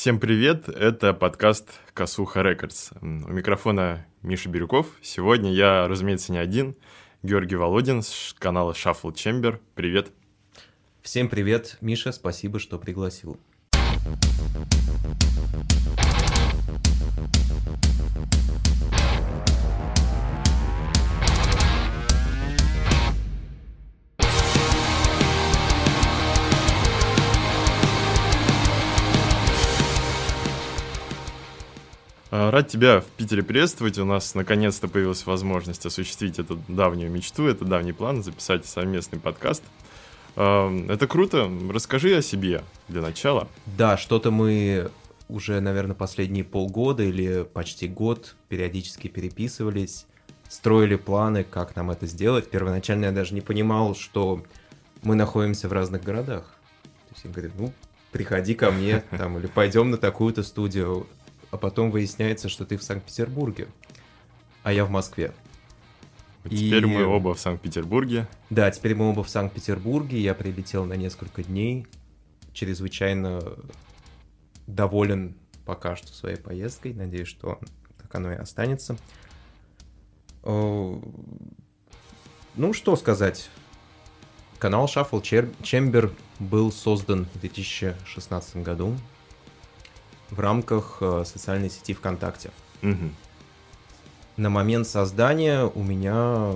Всем привет, это подкаст «Косуха Рекордс». У микрофона Миша Бирюков. Сегодня я, разумеется, не один. Георгий Володин с канала Shuffle Chamber. Привет. Всем привет, Миша, спасибо, что пригласил. Рад тебя в Питере приветствовать. У нас наконец-то появилась возможность осуществить эту давнюю мечту, это давний план, записать совместный подкаст. А, это круто. Расскажи о себе для начала. Да, что-то мы уже, наверное, последние полгода или почти год периодически переписывались, строили планы, как нам это сделать. Первоначально я даже не понимал, что мы находимся в разных городах. То есть я говорю, ну, приходи ко мне, там, или пойдем на такую-то студию а потом выясняется, что ты в Санкт-Петербурге, а я в Москве. Теперь и... мы оба в Санкт-Петербурге. Да, теперь мы оба в Санкт-Петербурге. Я прилетел на несколько дней. Чрезвычайно доволен пока что своей поездкой. Надеюсь, что так оно и останется. Ну, что сказать. Канал Shuffle Chamber был создан в 2016 году в рамках э, социальной сети ВКонтакте. Угу. На момент создания у меня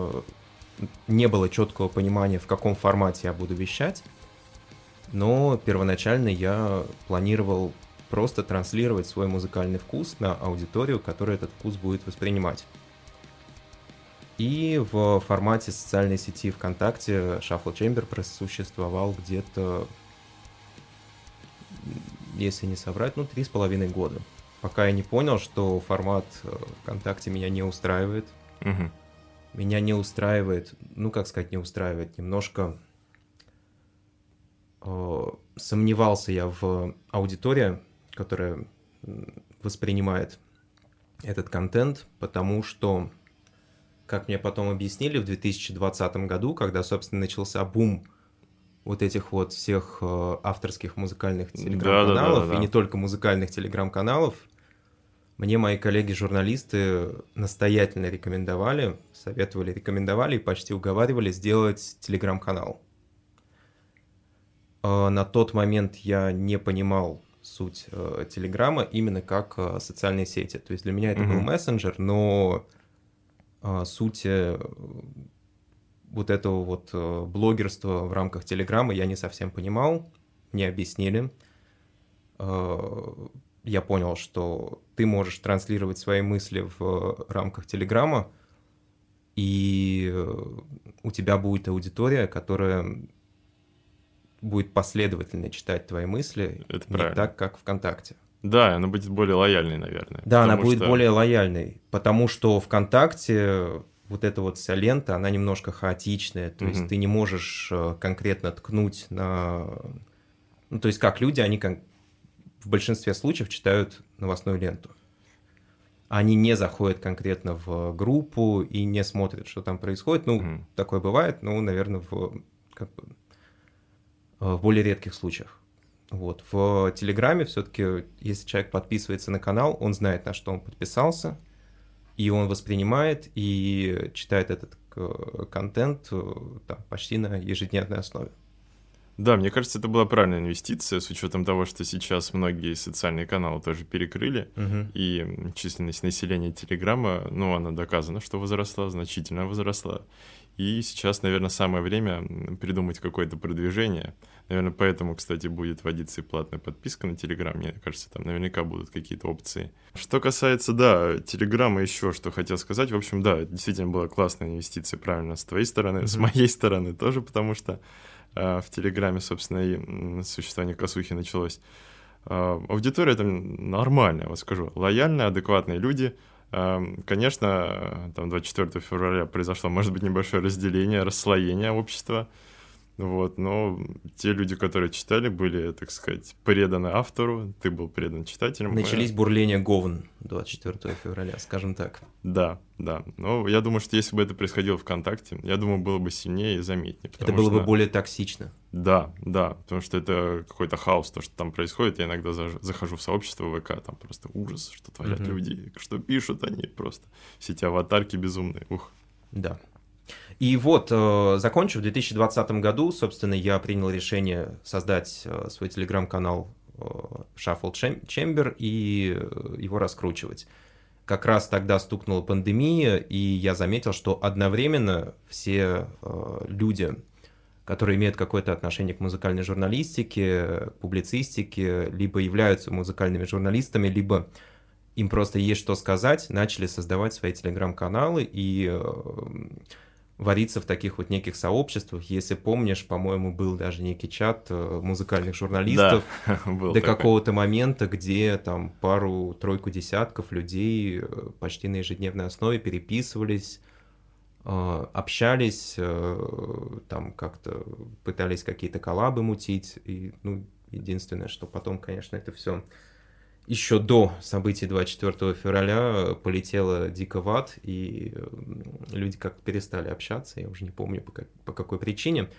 не было четкого понимания, в каком формате я буду вещать, но первоначально я планировал просто транслировать свой музыкальный вкус на аудиторию, которая этот вкус будет воспринимать. И в формате социальной сети ВКонтакте Shuffle Chamber просуществовал где-то если не соврать, ну, три с половиной года. Пока я не понял, что формат э, ВКонтакте меня не устраивает. Угу. Меня не устраивает, ну, как сказать, не устраивает, немножко э, сомневался я в аудитории, которая воспринимает этот контент, потому что, как мне потом объяснили, в 2020 году, когда, собственно, начался бум вот этих вот всех э, авторских музыкальных телеграм-каналов, да, да, да, и не только музыкальных телеграм-каналов, мне мои коллеги-журналисты настоятельно рекомендовали, советовали, рекомендовали и почти уговаривали сделать телеграм-канал. Э, на тот момент я не понимал суть э, Телеграма именно как социальной сети. То есть для меня это mm-hmm. был мессенджер, но суть вот этого вот э, блогерства в рамках Телеграма я не совсем понимал, мне объяснили. Э, я понял, что ты можешь транслировать свои мысли в рамках Телеграма, и э, у тебя будет аудитория, которая будет последовательно читать твои мысли, Это не правильно. так, как ВКонтакте. Да, она будет более лояльной, наверное. Да, она будет что... более лояльной, потому что ВКонтакте вот эта вот вся лента, она немножко хаотичная, то mm-hmm. есть ты не можешь э, конкретно ткнуть на... Ну, то есть как люди, они как в большинстве случаев читают новостную ленту. Они не заходят конкретно в группу и не смотрят, что там происходит. Ну, mm-hmm. такое бывает, ну, наверное, в, как бы, э, в более редких случаях. Вот. В Телеграме все-таки, если человек подписывается на канал, он знает, на что он подписался – и он воспринимает и читает этот контент э, там, почти на ежедневной основе. Да, мне кажется, это была правильная инвестиция, с учетом того, что сейчас многие социальные каналы тоже перекрыли, угу. и численность населения Телеграма, ну, она доказана, что возросла, значительно возросла. И сейчас, наверное, самое время придумать какое-то продвижение. Наверное, поэтому, кстати, будет вводиться и платная подписка на Телеграм. Мне кажется, там наверняка будут какие-то опции. Что касается, да, Телеграма еще, что хотел сказать. В общем, да, действительно была классная инвестиция, правильно, с твоей стороны, mm-hmm. с моей стороны тоже, потому что э, в Телеграме, собственно, и существование косухи началось. Э, аудитория там нормальная, вот скажу, лояльная, адекватные люди — конечно, там 24 февраля произошло, может быть, небольшое разделение, расслоение общества. Вот, но те люди, которые читали, были, так сказать, преданы автору, ты был предан читателям. Начались бурления говн 24 февраля, скажем так. Да, да. Но я думаю, что если бы это происходило ВКонтакте, я думаю, было бы сильнее и заметнее. Это было что... бы более токсично. Да, да, потому что это какой-то хаос, то, что там происходит. Я иногда захожу в сообщество ВК, там просто ужас, что творят угу. люди, что пишут они просто. Все эти аватарки безумные, ух. Да, и вот, э, закончив в 2020 году, собственно, я принял решение создать э, свой телеграм-канал э, Shuffle Chamber и его раскручивать. Как раз тогда стукнула пандемия, и я заметил, что одновременно все люди, которые имеют какое-то отношение к музыкальной журналистике, к публицистике, либо являются музыкальными журналистами, либо им просто есть что сказать, начали создавать свои телеграм-каналы, и вариться в таких вот неких сообществах. Если помнишь, по-моему, был даже некий чат э, музыкальных журналистов да, до какого-то момента, где там пару-тройку десятков людей э, почти на ежедневной основе переписывались, э, общались, там как-то пытались какие-то коллабы мутить. И, ну, единственное, что потом, конечно, это все еще до событий 24 февраля полетела дико в ад, и люди как-то перестали общаться, я уже не помню по, как, по какой причине.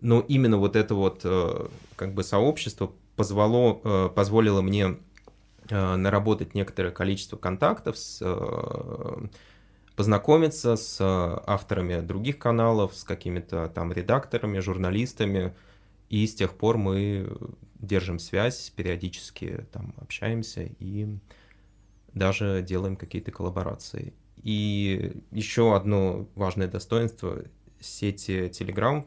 Но именно вот это вот э, как бы сообщество позволо, э, позволило мне э, наработать некоторое количество контактов, с, познакомиться с авторами других каналов, с какими-то там редакторами, журналистами, и с тех пор мы держим связь, периодически там общаемся и даже делаем какие-то коллаборации. И еще одно важное достоинство сети Telegram,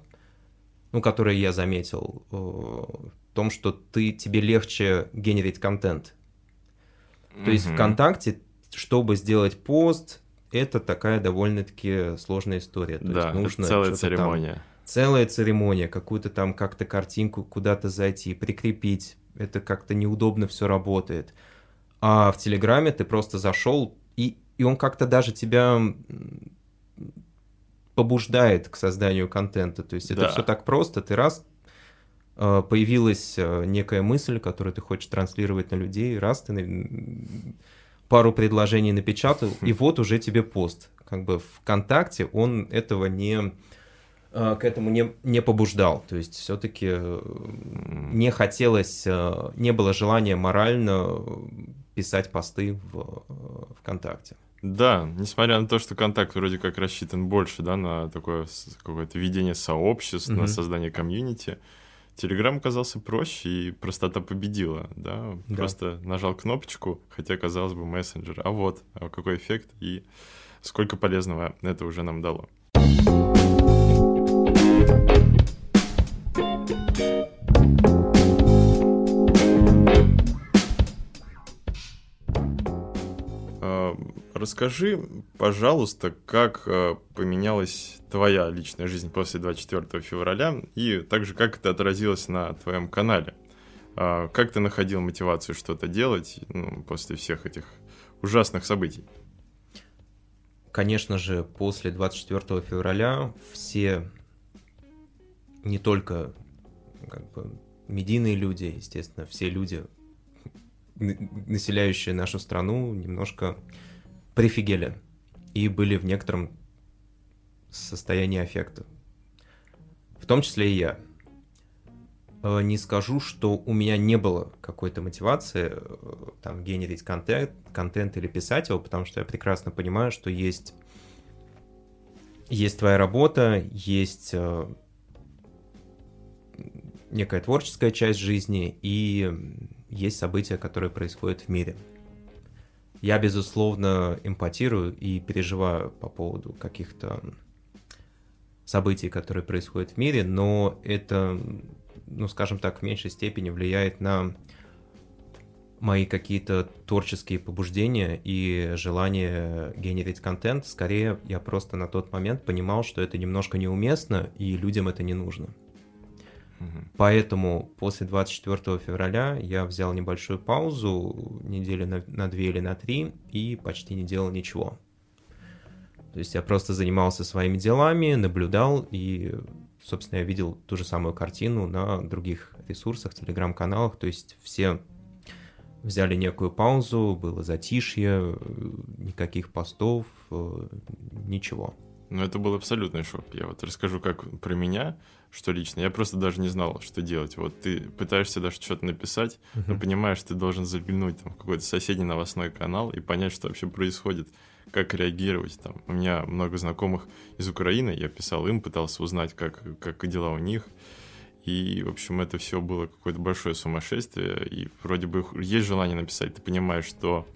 ну, которое я заметил, э, в том, что ты, тебе легче генерить контент. То mm-hmm. есть ВКонтакте, чтобы сделать пост, это такая довольно-таки сложная история. То да, есть нужно целая церемония. Там целая церемония, какую-то там как-то картинку куда-то зайти, прикрепить. Это как-то неудобно все работает. А в Телеграме ты просто зашел, и, и он как-то даже тебя побуждает к созданию контента. То есть это да. все так просто. Ты раз э, появилась э, некая мысль, которую ты хочешь транслировать на людей, раз ты пару предложений напечатал, и вот уже тебе пост. Как бы ВКонтакте он этого не к этому не, не побуждал. То есть все-таки э, не хотелось, э, не было желания морально писать посты в ВКонтакте. Да, несмотря на то, что контакт вроде как рассчитан больше, да, на такое какое-то ведение сообществ, mm-hmm. на создание комьюнити, Телеграм оказался проще, и простота победила, да? да. Просто нажал кнопочку, хотя, казалось бы, мессенджер. А вот, а какой эффект и сколько полезного это уже нам дало. Расскажи, пожалуйста, как э, поменялась твоя личная жизнь после 24 февраля и также как это отразилось на твоем канале. А, как ты находил мотивацию что-то делать ну, после всех этих ужасных событий? Конечно же, после 24 февраля все, не только как бы, медийные люди, естественно, все люди, населяющие нашу страну, немножко прифигели и были в некотором состоянии аффекта. В том числе и я. Э, не скажу, что у меня не было какой-то мотивации э, там генерить контент, контент или писать его, потому что я прекрасно понимаю, что есть, есть твоя работа, есть э, некая творческая часть жизни и есть события, которые происходят в мире. Я, безусловно, эмпатирую и переживаю по поводу каких-то событий, которые происходят в мире, но это, ну, скажем так, в меньшей степени влияет на мои какие-то творческие побуждения и желание генерить контент. Скорее, я просто на тот момент понимал, что это немножко неуместно, и людям это не нужно. Поэтому после 24 февраля я взял небольшую паузу, недели на, на две или на три, и почти не делал ничего. То есть я просто занимался своими делами, наблюдал и собственно, я видел ту же самую картину на других ресурсах, телеграм-каналах, то есть все взяли некую паузу, было затишье, никаких постов, э, ничего. Ну, это был абсолютный шок. Я вот расскажу, как про меня, что лично. Я просто даже не знал, что делать. Вот ты пытаешься даже что-то написать, uh-huh. но понимаешь, ты должен заглянуть там, в какой-то соседний новостной канал и понять, что вообще происходит, как реагировать. Там. У меня много знакомых из Украины, я писал им, пытался узнать, как, как дела у них. И, в общем, это все было какое-то большое сумасшествие. И вроде бы есть желание написать. Ты понимаешь, что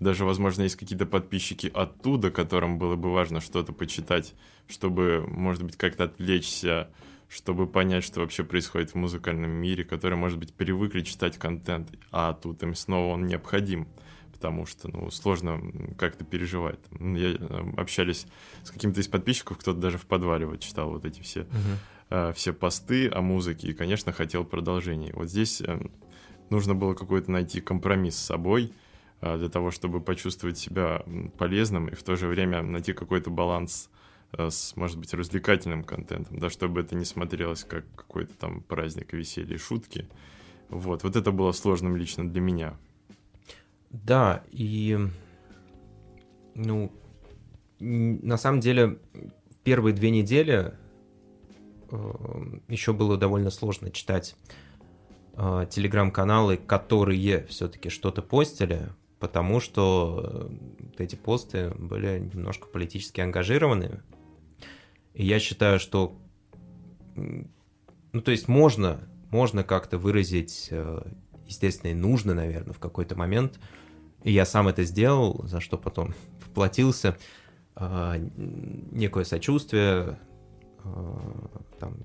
даже, возможно, есть какие-то подписчики оттуда, которым было бы важно что-то почитать, чтобы, может быть, как-то отвлечься, чтобы понять, что вообще происходит в музыкальном мире, которые, может быть, привыкли читать контент, а тут им снова он необходим потому что, ну, сложно как-то переживать. Я общались с каким-то из подписчиков, кто-то даже в подвале вот читал вот эти все uh-huh Э, все посты о музыке и, конечно, хотел продолжения. Вот здесь э, нужно было какой-то найти компромисс с собой для того, чтобы почувствовать себя полезным и в то же время найти какой-то баланс с, может быть, развлекательным контентом, да, чтобы это не смотрелось как какой-то там праздник, веселье, шутки. Вот, вот это было сложным лично для меня. Да, и, ну, на самом деле, первые две недели Эм, еще было довольно сложно читать э, телеграм-каналы, которые все-таки что-то постили, потому что э, эти посты были немножко политически ангажированы. И я считаю, что ну, то есть можно, можно как-то выразить, э, естественно, и нужно, наверное, в какой-то момент. И я сам это сделал, за что потом вплотился. Некое сочувствие, Э, там,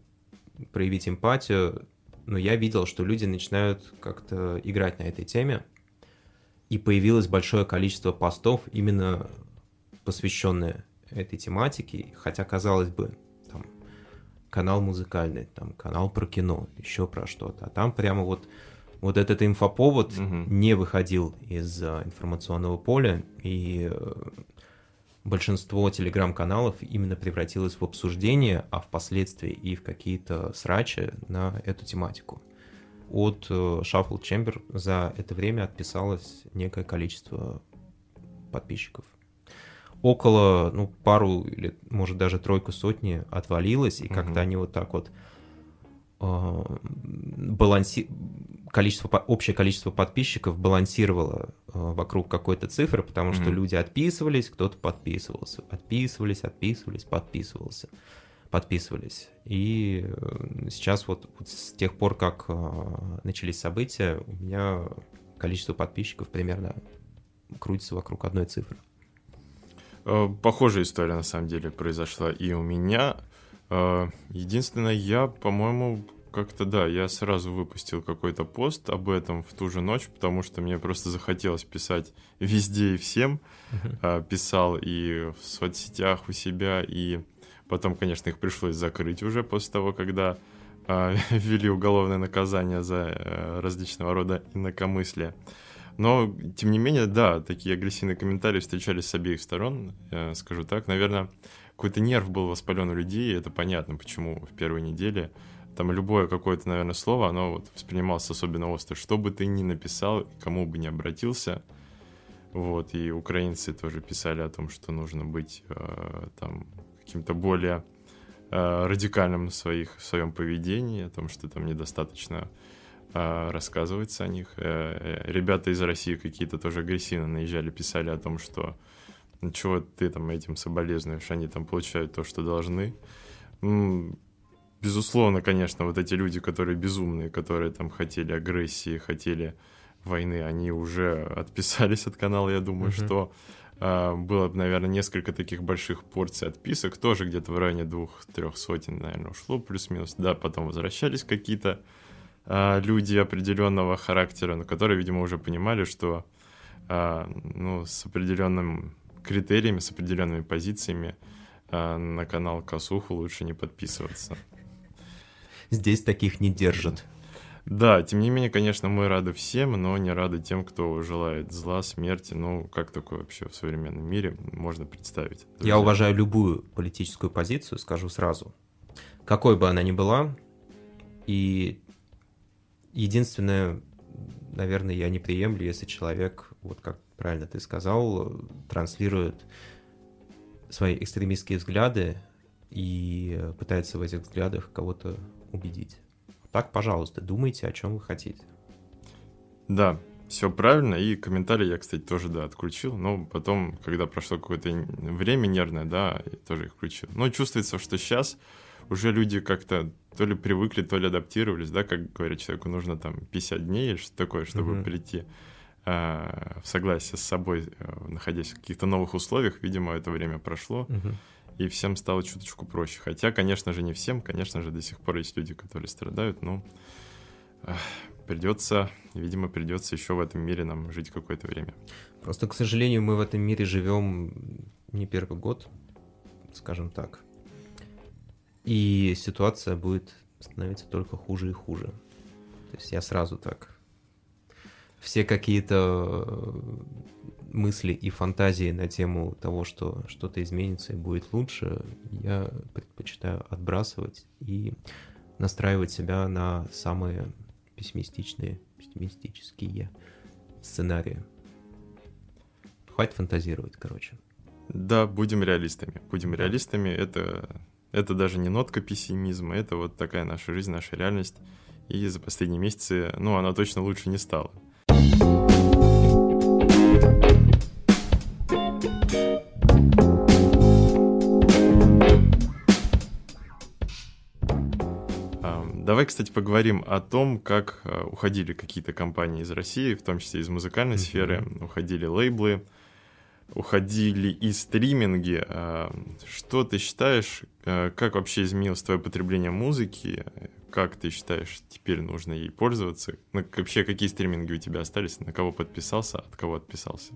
проявить эмпатию, но я видел, что люди начинают как-то играть на этой теме, и появилось большое количество постов, именно посвященные этой тематике, хотя, казалось бы, там, канал музыкальный, там, канал про кино, еще про что-то, а там прямо вот вот этот инфоповод угу. не выходил из э, информационного поля, и э, большинство телеграм-каналов именно превратилось в обсуждение, а впоследствии и в какие-то срачи на эту тематику. От э, Shuffle Chamber за это время отписалось некое количество подписчиков. Около, ну, пару или, может, даже тройку сотни отвалилось, и как-то они вот так вот э, баланси количество, общее количество подписчиков балансировало э, вокруг какой-то цифры, потому что mm-hmm. люди отписывались, кто-то подписывался, отписывались, отписывались, подписывался, подписывались. И э, сейчас вот, вот с тех пор, как э, начались события, у меня количество подписчиков примерно крутится вокруг одной цифры. Похожая история на самом деле произошла и у меня. Единственное, я, по-моему, как-то да, я сразу выпустил какой-то пост об этом в ту же ночь, потому что мне просто захотелось писать везде и всем. Писал и в соцсетях у себя, и потом, конечно, их пришлось закрыть уже после того, когда а, ввели уголовное наказание за а, различного рода инакомыслие. Но, тем не менее, да, такие агрессивные комментарии встречались с обеих сторон, я скажу так. Наверное, какой-то нерв был воспален у людей, и это понятно, почему в первой неделе там любое какое-то, наверное, слово, оно вот воспринималось особенно остро. Что бы ты ни написал, кому бы ни обратился, вот, и украинцы тоже писали о том, что нужно быть э, там каким-то более э, радикальным своих, в своем поведении, о том, что там недостаточно э, рассказывается о них. Э, э, ребята из России какие-то тоже агрессивно наезжали, писали о том, что «Ну, чего ты там этим соболезнуешь, они там получают то, что должны безусловно, конечно, вот эти люди, которые безумные, которые там хотели агрессии, хотели войны, они уже отписались от канала. Я думаю, mm-hmm. что было, наверное, несколько таких больших порций отписок, тоже где-то в районе двух-трех сотен, наверное, ушло плюс-минус. Да, потом возвращались какие-то э, люди определенного характера, но которые, видимо, уже понимали, что э, ну, с определенным критериями, с определенными позициями э, на канал Косуху лучше не подписываться. Здесь таких не держат. Да, тем не менее, конечно, мы рады всем, но не рады тем, кто желает зла, смерти. Ну, как такое вообще в современном мире можно представить? Друзья? Я уважаю любую политическую позицию, скажу сразу. какой бы она ни была. И единственное, наверное, я не приемлю, если человек, вот как правильно ты сказал, транслирует свои экстремистские взгляды и пытается в этих взглядах кого-то убедить. Так, пожалуйста, думайте, о чем вы хотите. Да, все правильно, и комментарии я, кстати, тоже, да, отключил, но потом, когда прошло какое-то время нервное, да, я тоже их включил. Но чувствуется, что сейчас уже люди как-то то ли привыкли, то ли адаптировались, да, как говорят, человеку нужно там 50 дней или что такое, чтобы mm-hmm. прийти э, в согласие с собой, э, находясь в каких-то новых условиях, видимо, это время прошло, mm-hmm. И всем стало чуточку проще. Хотя, конечно же, не всем, конечно же, до сих пор есть люди, которые страдают, но придется, видимо, придется еще в этом мире нам жить какое-то время. Просто, к сожалению, мы в этом мире живем не первый год, скажем так. И ситуация будет становиться только хуже и хуже. То есть я сразу так... Все какие-то мысли и фантазии на тему того, что что-то изменится и будет лучше, я предпочитаю отбрасывать и настраивать себя на самые пессимистичные, пессимистические сценарии. Хватит фантазировать, короче. Да, будем реалистами. Будем реалистами. Это это даже не нотка пессимизма, это вот такая наша жизнь, наша реальность. И за последние месяцы, ну, она точно лучше не стала. Давай, кстати, поговорим о том, как э, уходили какие-то компании из России, в том числе из музыкальной mm-hmm. сферы, уходили лейблы, уходили и стриминги. А, что ты считаешь, а, как вообще изменилось твое потребление музыки? Как ты считаешь, теперь нужно ей пользоваться? Ну, вообще, какие стриминги у тебя остались? На кого подписался, от кого отписался?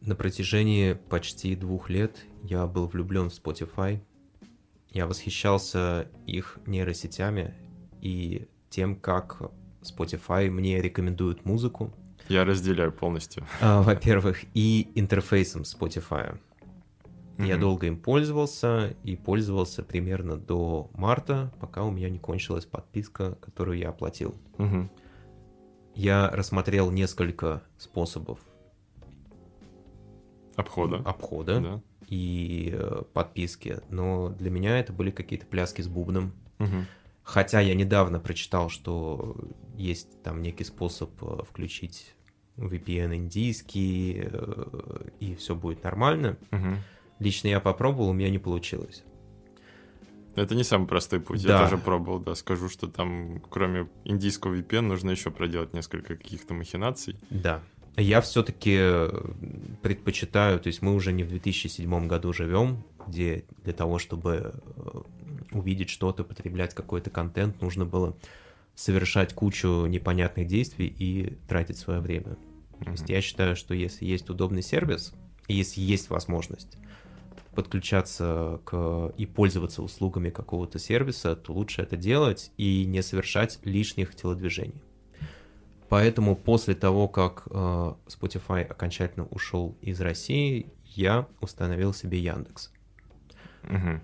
На протяжении почти двух лет я был влюблен в Spotify. Я восхищался их нейросетями и тем, как Spotify мне рекомендует музыку, я разделяю полностью. А, во-первых, и интерфейсом Spotify. Mm-hmm. Я долго им пользовался и пользовался примерно до марта, пока у меня не кончилась подписка, которую я оплатил. Mm-hmm. Я рассмотрел несколько способов обхода, обхода да. и э, подписки, но для меня это были какие-то пляски с бубном. Угу. Хотя я недавно прочитал, что есть там некий способ э, включить VPN индийский, э, и все будет нормально. Угу. Лично я попробовал, у меня не получилось. Это не самый простой путь. Да. Я тоже пробовал, да. Скажу, что там, кроме индийского VPN, нужно еще проделать несколько каких-то махинаций. Да. Я все-таки э, предпочитаю, то есть мы уже не в 2007 году живем, где для того, чтобы э, увидеть что-то, потреблять какой-то контент, нужно было совершать кучу непонятных действий и тратить свое время. Mm-hmm. То есть я считаю, что если есть удобный сервис, и если есть возможность подключаться к и пользоваться услугами какого-то сервиса, то лучше это делать и не совершать лишних телодвижений. Поэтому после того, как э, Spotify окончательно ушел из России, я установил себе Яндекс. Угу.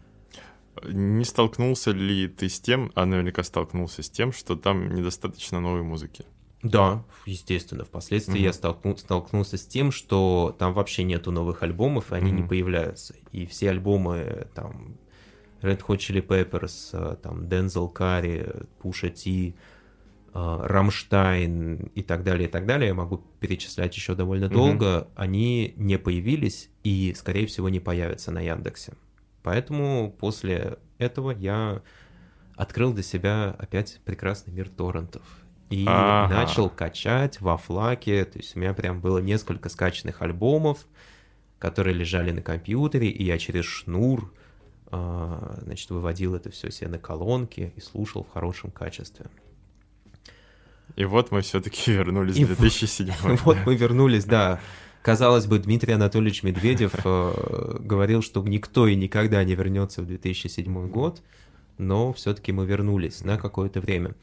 Не столкнулся ли ты с тем, а наверняка столкнулся с тем, что там недостаточно новой музыки? Да, естественно. Впоследствии mm-hmm. я столкну, столкнулся с тем, что там вообще нету новых альбомов, и они mm-hmm. не появляются. И все альбомы там Red Hot Chili Peppers, там Denzel Curry, Pusha T, Рамштайн и так далее, и так далее, я могу перечислять еще довольно долго, они не появились и, скорее всего, не появятся на Яндексе. Поэтому после этого я открыл для себя опять прекрасный мир торрентов. И ага. начал качать во флаке. То есть у меня прям было несколько скачанных альбомов, которые лежали на компьютере, и я через шнур а, значит, выводил это все себе на колонки и слушал в хорошем качестве. И вот мы все-таки вернулись в 2007 Вот мы вернулись, да. Казалось бы, Дмитрий Анатольевич Медведев э, говорил, что никто и никогда не вернется в 2007 год, но все-таки мы вернулись на какое-то время.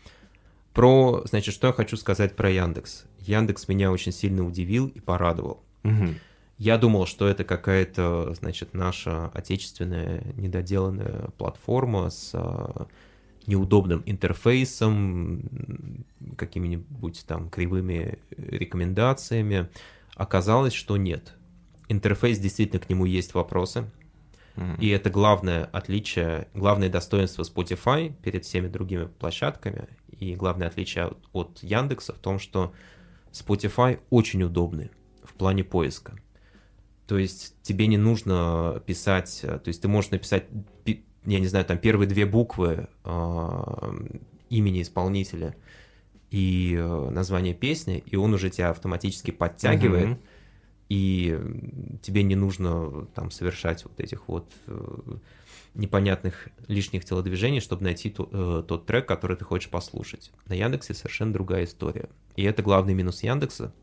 Про, значит, что я хочу сказать про Яндекс. Яндекс меня очень сильно удивил и порадовал. Угу. Я думал, что это какая-то, значит, наша отечественная недоделанная платформа с а, неудобным интерфейсом, какими-нибудь там кривыми рекомендациями. Оказалось, что нет. Интерфейс действительно к нему есть вопросы. Mm-hmm. И это главное отличие, главное достоинство Spotify перед всеми другими площадками и главное отличие от Яндекса в том, что Spotify очень удобный в плане поиска. То есть тебе не нужно писать, то есть ты можешь написать, я не знаю, там первые две буквы э, имени исполнителя и э, название песни, и он уже тебя автоматически подтягивает, uh-huh. и тебе не нужно там совершать вот этих вот э, непонятных лишних телодвижений, чтобы найти то, э, тот трек, который ты хочешь послушать. На Яндексе совершенно другая история. И это главный минус Яндекса.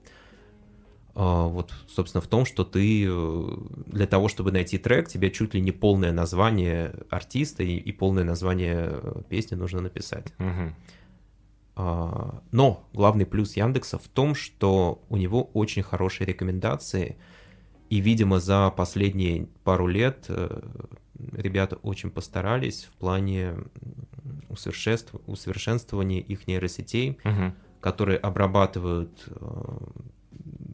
Э, вот, собственно, в том, что ты э, для того, чтобы найти трек, тебе чуть ли не полное название артиста и, и полное название э, песни нужно написать. Угу. Uh, но главный плюс Яндекса в том, что у него очень хорошие рекомендации, и, видимо, за последние пару лет ребята очень постарались в плане усовершенств... усовершенствования их нейросетей, угу. которые обрабатывают э,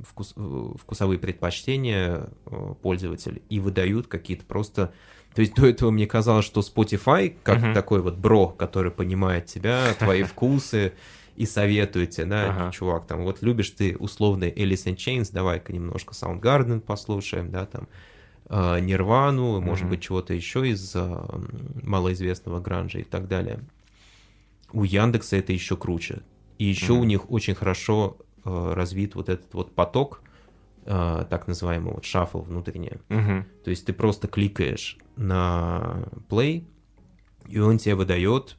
вкус... Э, вкусовые предпочтения э, пользователя и выдают какие-то просто... То есть до этого мне казалось, что Spotify, как uh такой вот бро, который понимает тебя, твои вкусы, и советует тебе, да, ага. чувак, там, вот любишь ты условный Alice in Chains, давай-ка немножко Soundgarden послушаем, да, там, Нирвану, mm-hmm. может быть, чего-то еще из э, малоизвестного гранжа и так далее. У Яндекса это еще круче. И еще mm-hmm. у них очень хорошо э, развит вот этот вот поток, так называемый вот шаффл внутренний. Mm-hmm. То есть ты просто кликаешь на play, и он тебе выдает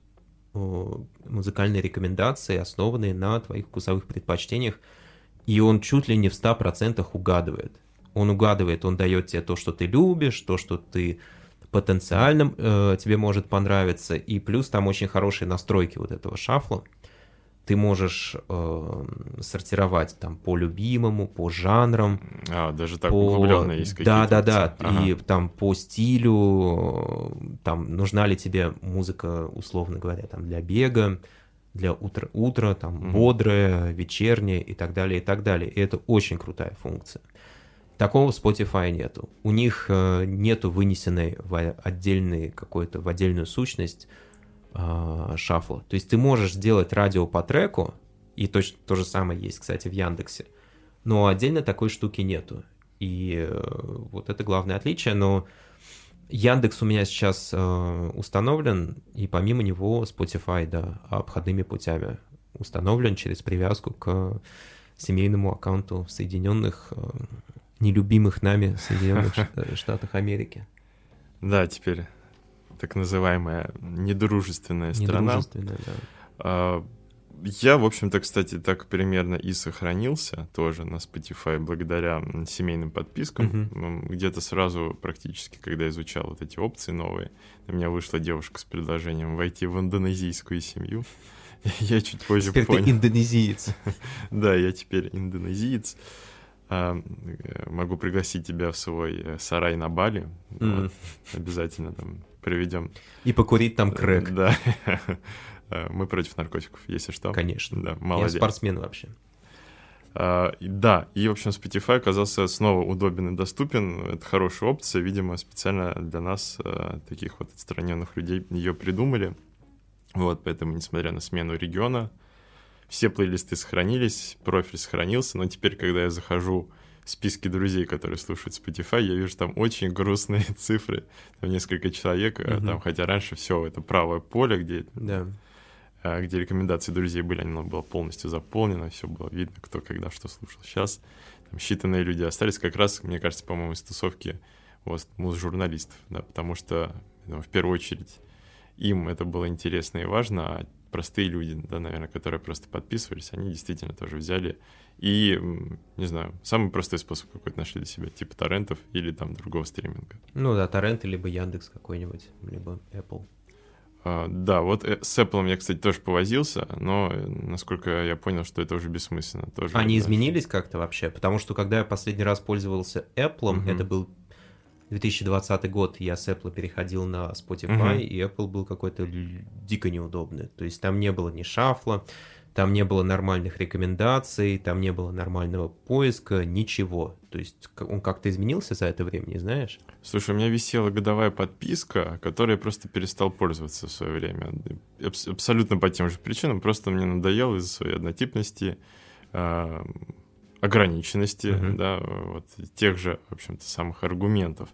музыкальные рекомендации, основанные на твоих вкусовых предпочтениях, и он чуть ли не в 100% угадывает он угадывает, он дает тебе то, что ты любишь, то, что ты потенциально э, тебе может понравиться, и плюс там очень хорошие настройки вот этого шафла. Ты можешь э, сортировать там по любимому, по жанрам. А, даже так по... углубленно есть какие-то. Да, да, да. Ага. И там по стилю, там нужна ли тебе музыка, условно говоря, там для бега, для утра, утра там mm-hmm. бодрая, вечерняя и так далее, и так далее. И это очень крутая функция. Такого в Spotify нету. У них э, нету вынесенной в отдельный какой-то, в отдельную сущность э, шафла. То есть ты можешь сделать радио по треку, и точно то же самое есть, кстати, в Яндексе, но отдельно такой штуки нету. И э, вот это главное отличие, но Яндекс у меня сейчас э, установлен, и помимо него Spotify, да, обходными путями установлен через привязку к семейному аккаунту в Соединенных э, нелюбимых нами Соединенных Штатах Америки. Да, теперь так называемая недружественная страна. Недружественная, да. А, я, в общем-то, кстати, так примерно и сохранился тоже на Spotify благодаря семейным подпискам. Uh-huh. Где-то сразу, практически, когда изучал вот эти опции новые, у меня вышла девушка с предложением войти в индонезийскую семью. Я чуть позже теперь понял. ты индонезиец. да, я теперь индонезиец. А, могу пригласить тебя в свой э, сарай на Бали. Обязательно там проведем. И покурить там крэк. Да. А, мы против наркотиков, если что. Конечно. Да, молодец. Я спортсмен вообще. Uh, да, и, в общем, Spotify оказался снова удобен и доступен. Это хорошая опция, видимо, специально для нас, uh, таких вот отстраненных людей, ее придумали. Вот, поэтому, несмотря на смену региона, все плейлисты сохранились, профиль сохранился, но теперь, когда я захожу в списки друзей, которые слушают Spotify, я вижу там очень грустные цифры, там несколько человек, mm-hmm. там, хотя раньше все это правое поле, где, да. А, где рекомендации друзей были, оно было полностью заполнено, все было видно, кто когда что слушал. Сейчас там считанные люди остались как раз, мне кажется, по-моему, из тусовки вот, муз-журналистов, да, потому что ну, в первую очередь им это было интересно и важно, а простые люди, да, наверное, которые просто подписывались, они действительно тоже взяли и, не знаю, самый простой способ какой-то нашли для себя, типа торрентов или там другого стриминга. Ну да, торренты, либо Яндекс какой-нибудь, либо Apple. А, да, вот э, с Apple я, кстати, тоже повозился, но э, насколько я понял, что это уже бессмысленно. Тоже Они изменились как-то вообще? Потому что когда я последний раз пользовался Apple, угу. это был 2020 год, я с Apple переходил на Spotify, угу. и Apple был какой-то дико неудобный. То есть там не было ни шафла, там не было нормальных рекомендаций, там не было нормального поиска, ничего. То есть он как-то изменился за это время, не знаешь? Слушай, у меня висела годовая подписка, которой я просто перестал пользоваться в свое время. Абсолютно по тем же причинам, просто мне надоело из-за своей однотипности, э, ограниченности, uh-huh. да, вот тех же, в общем-то, самых аргументов.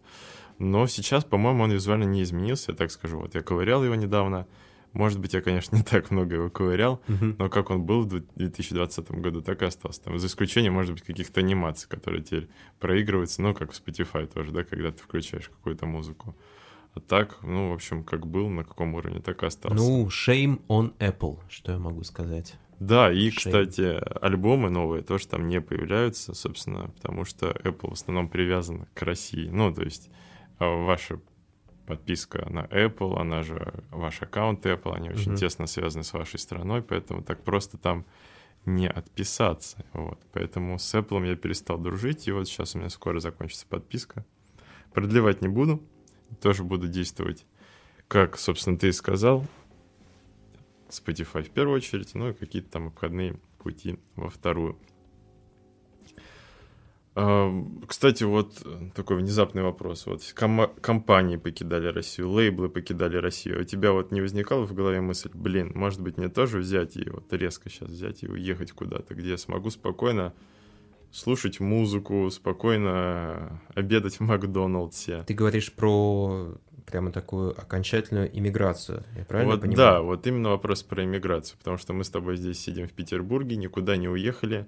Но сейчас, по-моему, он визуально не изменился, я так скажу. Вот я ковырял его недавно, может быть, я, конечно, не так много его ковырял, uh-huh. но как он был в 2020 году, так и остался. Там, за исключением, может быть, каких-то анимаций, которые теперь проигрываются, ну, как в Spotify тоже, да, когда ты включаешь какую-то музыку. А так, ну, в общем, как был, на каком уровне, так и остался. Ну, shame on Apple, что я могу сказать. Да, и, shame. кстати, альбомы новые тоже там не появляются, собственно, потому что Apple в основном привязан к России. Ну, то есть а, ваши подписка на Apple, она же ваш аккаунт Apple, они очень uh-huh. тесно связаны с вашей страной, поэтому так просто там не отписаться. Вот. Поэтому с Apple я перестал дружить, и вот сейчас у меня скоро закончится подписка. Продлевать не буду, тоже буду действовать, как, собственно, ты и сказал, Spotify в первую очередь, ну и какие-то там обходные пути во вторую. Кстати, вот такой внезапный вопрос. Вот ком- компании покидали Россию, лейблы покидали Россию. У тебя вот не возникала в голове мысль, блин, может быть, мне тоже взять и вот резко сейчас взять и уехать куда-то, где я смогу спокойно слушать музыку, спокойно обедать в Макдоналдсе. Ты говоришь про прямо такую окончательную иммиграцию, я правильно вот, понимаю? Да, вот именно вопрос про иммиграцию, потому что мы с тобой здесь сидим в Петербурге, никуда не уехали,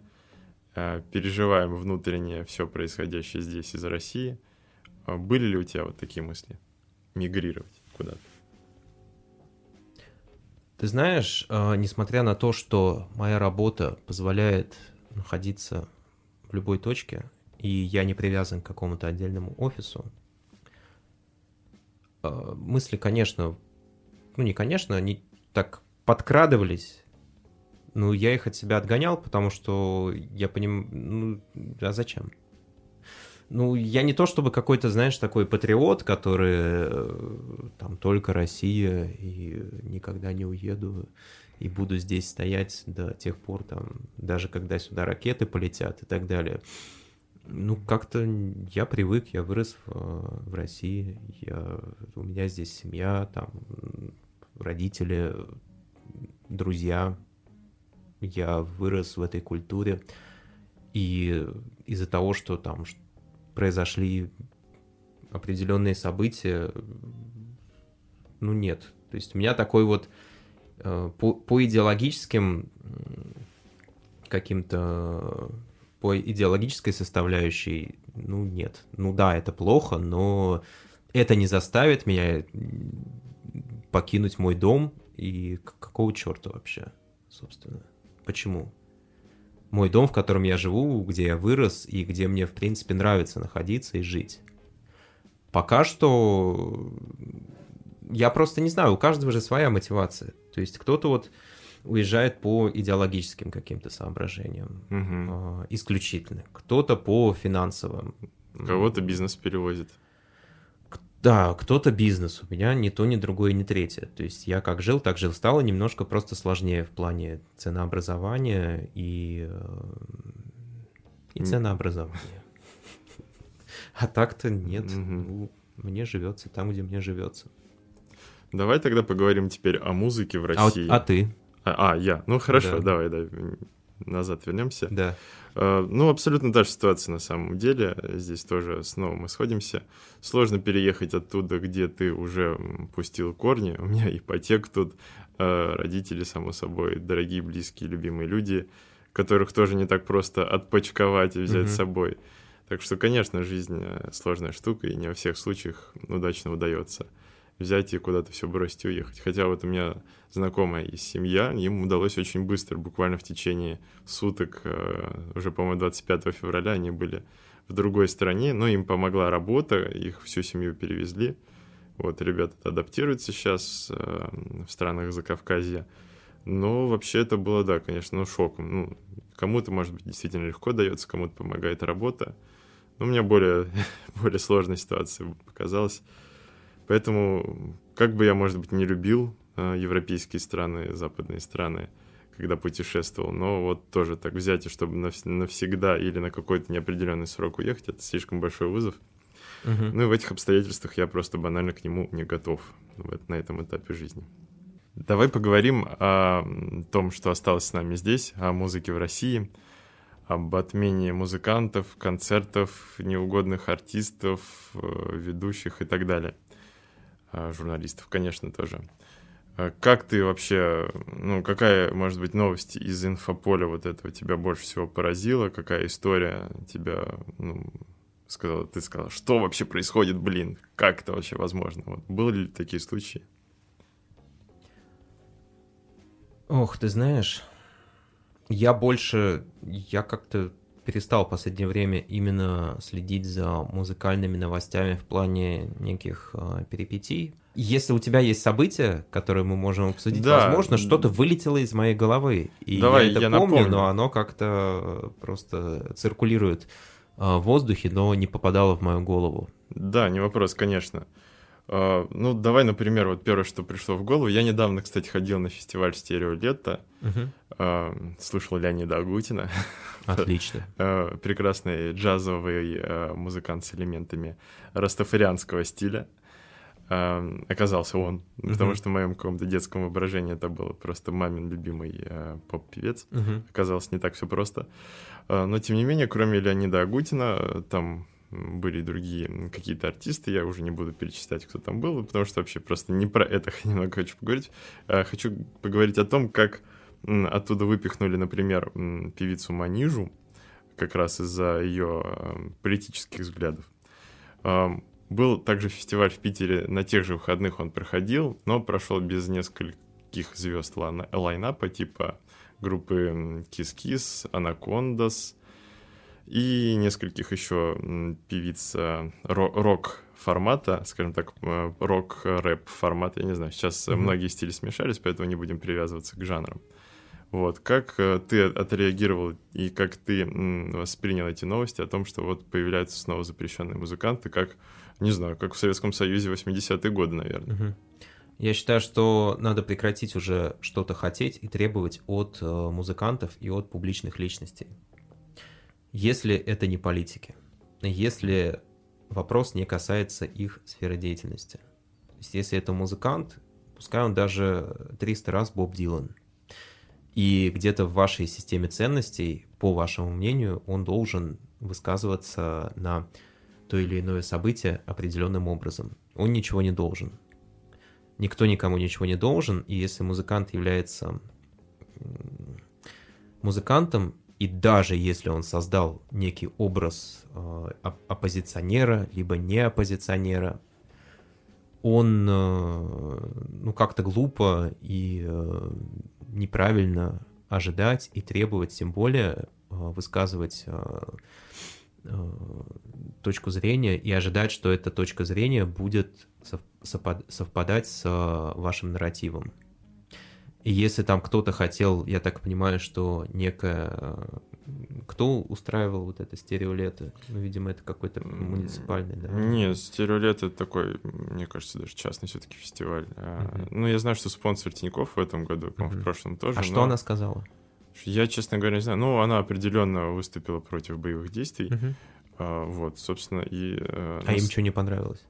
Э, переживаем внутреннее все происходящее здесь из России. А были ли у тебя вот такие мысли? Мигрировать куда-то? Ты знаешь, э, несмотря на то, что моя работа позволяет находиться в любой точке, и я не привязан к какому-то отдельному офису, мысли, конечно, ну не конечно, они так подкрадывались ну, я их от себя отгонял, потому что я понимаю, ну, а зачем? Ну, я не то чтобы какой-то, знаешь, такой патриот, который э, там только Россия и никогда не уеду и буду здесь стоять до тех пор, там, даже когда сюда ракеты полетят и так далее. Ну, как-то я привык, я вырос в, в России, я, у меня здесь семья, там, родители, друзья, я вырос в этой культуре, и из-за того, что там произошли определенные события, ну нет. То есть у меня такой вот э, по, по идеологическим каким-то по идеологической составляющей, ну нет. Ну да, это плохо, но это не заставит меня покинуть мой дом и какого черта вообще, собственно. Почему? Мой дом, в котором я живу, где я вырос и где мне, в принципе, нравится находиться и жить. Пока что я просто не знаю, у каждого же своя мотивация. То есть кто-то вот уезжает по идеологическим каким-то соображениям угу. исключительно, кто-то по финансовым. Кого-то бизнес перевозит. Да, кто-то бизнес, у меня ни то, ни другое, ни третье. То есть я как жил, так жил. Стало немножко просто сложнее в плане ценообразования и, э, и ценообразования. А так-то нет. Ну, мне живется там, где мне живется. Давай тогда поговорим теперь о музыке в России. А, а ты? А, а, я. Ну хорошо, да. давай, да. Назад вернемся. Да. Э, ну, абсолютно та же ситуация на самом деле. Здесь тоже снова мы сходимся. Сложно переехать оттуда, где ты уже пустил корни. У меня ипотека тут, э, родители, само собой, дорогие, близкие, любимые люди, которых тоже не так просто отпочковать и взять mm-hmm. с собой. Так что, конечно, жизнь э, сложная штука, и не во всех случаях удачно удается взять и куда-то все бросить и уехать. Хотя вот у меня знакомая есть семья, им удалось очень быстро, буквально в течение суток, э, уже, по-моему, 25 февраля они были в другой стране, но им помогла работа, их всю семью перевезли. Вот, ребята адаптируются сейчас э, в странах Закавказья. Но вообще это было, да, конечно, ну, шоком. Ну, кому-то, может быть, действительно легко дается, кому-то помогает работа. Но у меня более, более сложная ситуация показалась. Поэтому, как бы я, может быть, не любил э, европейские страны, западные страны, когда путешествовал, но вот тоже так взять, и чтобы навсегда или на какой-то неопределенный срок уехать, это слишком большой вызов. Угу. Ну и в этих обстоятельствах я просто банально к нему не готов вот, на этом этапе жизни. Давай поговорим о том, что осталось с нами здесь, о музыке в России, об отмене музыкантов, концертов, неугодных артистов, э, ведущих и так далее. А, журналистов, конечно, тоже. А как ты вообще, ну, какая, может быть, новость из инфополя вот этого тебя больше всего поразила? Какая история тебя, ну, сказала, ты сказала, что вообще происходит, блин, как это вообще возможно? Вот, были ли такие случаи? Ох, ты знаешь, я больше, я как-то перестал в последнее время именно следить за музыкальными новостями в плане неких э, перипетий. Если у тебя есть события, которые мы можем обсудить, да. возможно, что-то вылетело из моей головы. И Давай, я это я помню, напомню. но оно как-то просто циркулирует в воздухе, но не попадало в мою голову. Да, не вопрос, конечно. Uh, ну, давай, например, вот первое, что пришло в голову. Я недавно, кстати, ходил на фестиваль «Стерео лето», uh-huh. uh, слушал Леонида Агутина. Отлично. uh, прекрасный джазовый музыкант с элементами растафарианского стиля. Оказался он, uh-huh. потому что в моем каком-то детском воображении это был просто мамин любимый поп-певец. Uh-huh. Оказалось, не так все просто. Но, тем не менее, кроме Леонида Агутина, там были другие какие-то артисты, я уже не буду перечислять, кто там был, потому что вообще просто не про это немного хочу поговорить. А хочу поговорить о том, как оттуда выпихнули, например, певицу Манижу, как раз из-за ее политических взглядов. Был также фестиваль в Питере, на тех же выходных он проходил, но прошел без нескольких звезд лайнапа, типа группы Kiss, Anacondas, и нескольких еще певиц рок формата, скажем так, э, рок-рэп формат, я не знаю, сейчас mm-hmm. многие стили смешались, поэтому не будем привязываться к жанрам. Вот, как э, ты отреагировал и как ты воспринял эти новости о том, что вот появляются снова запрещенные музыканты, как, не знаю, как в Советском Союзе 80-е годы, наверное. Угу. Я считаю, что надо прекратить уже что-то хотеть и требовать от музыкантов и от публичных личностей если это не политики, если вопрос не касается их сферы деятельности. То есть если это музыкант, пускай он даже 300 раз Боб Дилан, и где-то в вашей системе ценностей, по вашему мнению, он должен высказываться на то или иное событие определенным образом. Он ничего не должен. Никто никому ничего не должен, и если музыкант является музыкантом, и даже если он создал некий образ э, оппозиционера, либо не оппозиционера, он э, ну как-то глупо и э, неправильно ожидать и требовать, тем более высказывать точку зрения и ожидать, что эта точка зрения будет совпадать с вашим нарративом. И если там кто-то хотел, я так понимаю, что некая... Кто устраивал вот это стереолето? Ну, видимо, это какой-то муниципальный, да? Нет, стереолето это такой, мне кажется, даже частный все-таки фестиваль. Uh-huh. Ну, я знаю, что спонсор Тиньков в этом году, по-моему, uh-huh. в прошлом тоже. А но... что она сказала? Я, честно говоря, не знаю. Ну, она определенно выступила против боевых действий. Uh-huh. А, вот, собственно, и... Э, а нас... им что не понравилось?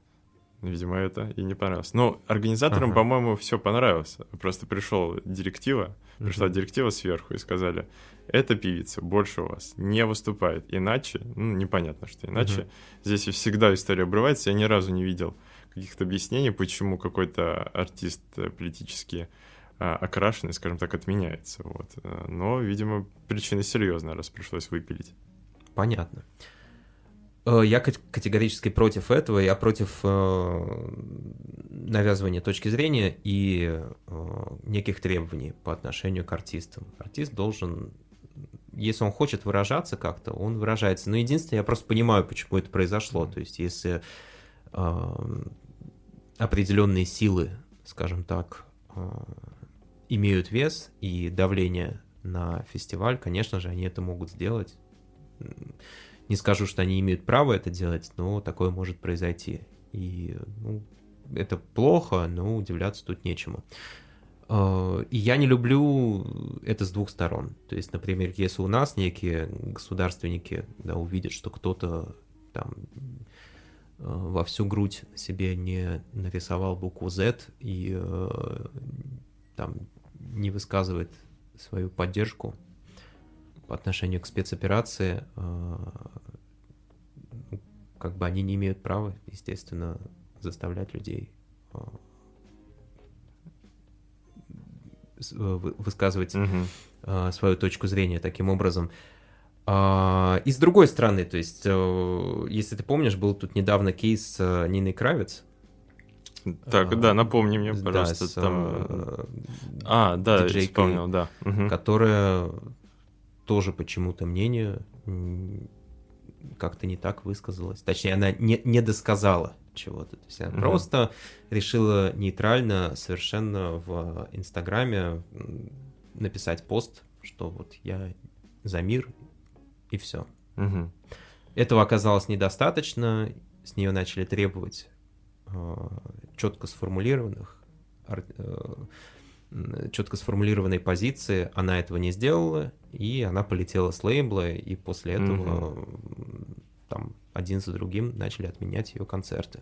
Видимо, это и не понравилось. Но организаторам, ага. по-моему, все понравилось. Просто пришел директива, пришла угу. директива сверху и сказали, эта певица больше у вас не выступает. Иначе, ну, непонятно, что иначе. Угу. Здесь всегда история обрывается. Я ни разу не видел каких-то объяснений, почему какой-то артист э, политически а, окрашенный, скажем так, отменяется. Вот. Э, но, видимо, причина серьезная, раз пришлось выпилить. Понятно. Э, я категорически против этого, я против э, навязывания точки зрения и э, неких требований по отношению к артистам. Артист должен, если он хочет выражаться как-то, он выражается. Но единственное, я просто понимаю, почему это произошло. То есть если определенные силы, скажем так, имеют вес и давление на фестиваль, конечно же, они это могут сделать. Не скажу, что они имеют право это делать, но такое может произойти. И ну, это плохо, но удивляться тут нечему. А, и я не люблю это с двух сторон. То есть, например, если у нас некие государственники да, увидят, что кто-то там а, во всю грудь себе не нарисовал букву Z и а, там не высказывает свою поддержку по отношению к спецоперации, как бы они не имеют права, естественно, заставлять людей Э, высказывать угу. свою точку зрения таким образом. А, и с другой стороны, то есть, э, если ты помнишь, был тут недавно кейс с Ниной Кравец. Так, а, да, напомни мне, пожалуйста, да, с, там... А, да, DJ вспомнил, да. Угу. Которая тоже почему-то мнению как-то не так высказалась. Точнее, она не, не досказала чего-то. То есть она mm-hmm. просто решила нейтрально совершенно в Инстаграме написать пост, что вот я за мир и все. Mm-hmm. Этого оказалось недостаточно, с нее начали требовать э, четко сформулированных э, четко сформулированной позиции, она этого не сделала, и она полетела с лейбла, и после этого mm-hmm. там один за другим начали отменять ее концерты.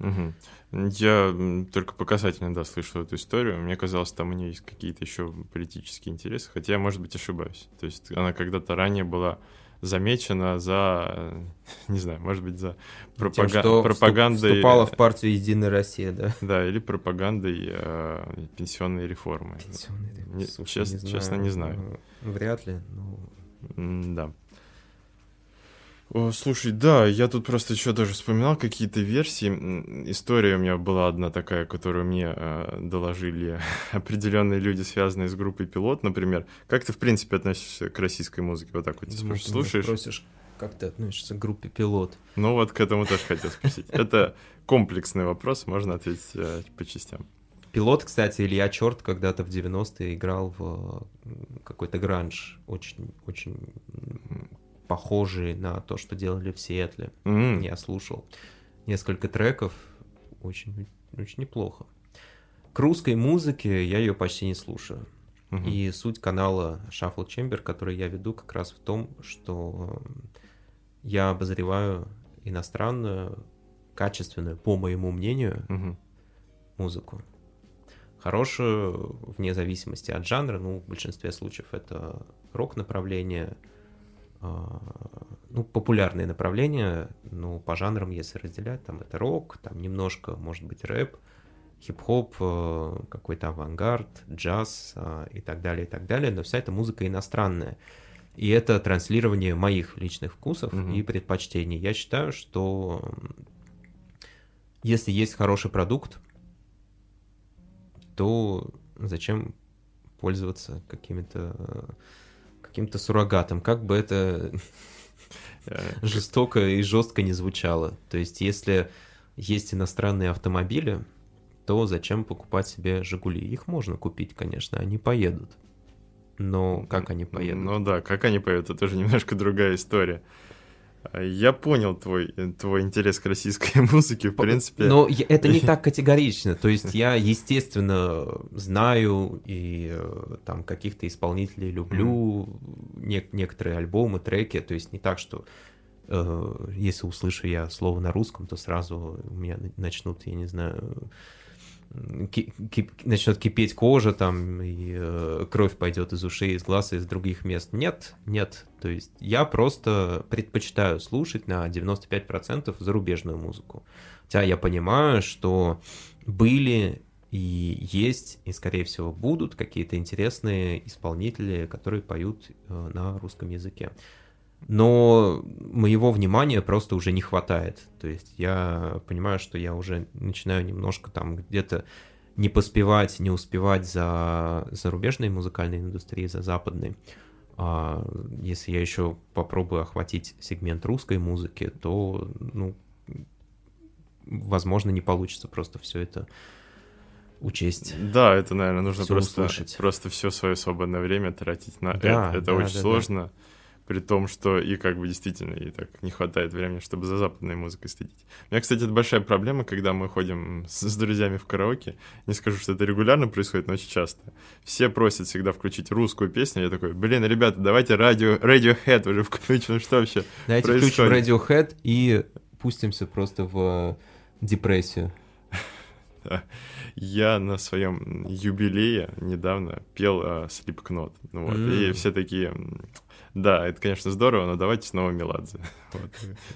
Угу. Я только по касательно, да, слышал эту историю. Мне казалось, там у нее есть какие-то еще политические интересы, хотя я, может быть, ошибаюсь. То есть она когда-то ранее была замечена за, не знаю, может быть, за пропага... Тем, что пропагандой... Вступала в партию «Единая Россия», да? Да, или пропагандой э, пенсионной реформы. Пенсионной реформы, Слушай, чест, не знаю. Честно, не знаю. Вряд ли, но... Да. Слушай, да, я тут просто еще даже вспоминал какие-то версии. История у меня была одна такая, которую мне э, доложили определенные люди, связанные с группой Пилот, например. Как ты, в принципе, относишься к российской музыке? Вот так вот ты слушаешь? спросишь, как ты относишься к группе Пилот? Ну вот к этому тоже хотел спросить. Это комплексный вопрос, можно ответить э, по частям. Пилот, кстати, Илья Черт когда-то в 90-е играл в какой-то гранж, очень, очень похожие на то, что делали в Сиэтле. Mm-hmm. Я слушал несколько треков, очень, очень неплохо. К русской музыке я ее почти не слушаю. Mm-hmm. И суть канала Shuffle Chamber, который я веду, как раз в том, что я обозреваю иностранную, качественную, по моему мнению, mm-hmm. музыку. Хорошую, вне зависимости от жанра, ну, в большинстве случаев это рок-направление, ну, популярные направления, ну, по жанрам, если разделять, там это рок, там немножко, может быть, рэп, хип-хоп, э, какой-то авангард, джаз а, и так далее, и так далее, но вся эта музыка иностранная. И это транслирование моих личных вкусов mm-hmm. и предпочтений. Я считаю, что если есть хороший продукт, то зачем пользоваться какими-то каким-то суррогатом, как бы это жестоко и жестко не звучало. То есть, если есть иностранные автомобили, то зачем покупать себе «Жигули»? Их можно купить, конечно, они поедут. Но как они поедут? Ну да, как они поедут, это тоже немножко другая история. Я понял твой, твой интерес к российской музыке, в принципе. Но это не так категорично. То есть я, естественно, знаю и э, там каких-то исполнителей люблю, не, некоторые альбомы, треки. То есть не так, что э, если услышу я слово на русском, то сразу у меня начнут, я не знаю, кип, начнет кипеть кожа там, и э, кровь пойдет из ушей, из глаз, из других мест. Нет, нет. То есть я просто предпочитаю слушать на 95% зарубежную музыку. Хотя я понимаю, что были и есть, и, скорее всего, будут какие-то интересные исполнители, которые поют э, на русском языке но моего внимания просто уже не хватает. То есть я понимаю, что я уже начинаю немножко там где-то не поспевать, не успевать за зарубежной музыкальной индустрией, за западной. А если я еще попробую охватить сегмент русской музыки, то ну, возможно, не получится просто все это учесть. Да, это, наверное, нужно просто, просто все свое свободное время тратить на да, это. Это да, очень да, сложно. Да при том, что и как бы действительно и так не хватает времени, чтобы за западной музыкой следить. У меня, кстати, это большая проблема, когда мы ходим с, с друзьями в караоке. Не скажу, что это регулярно происходит, но очень часто. Все просят всегда включить русскую песню. Я такой, блин, ребята, давайте радио, Radiohead уже включим, что вообще Давайте происходит? включим Radiohead и пустимся просто в депрессию. Я на своем юбилее недавно пел Slipknot. Ну, вот. И все такие, да, это, конечно, здорово, но давайте снова Меладзе. Вот.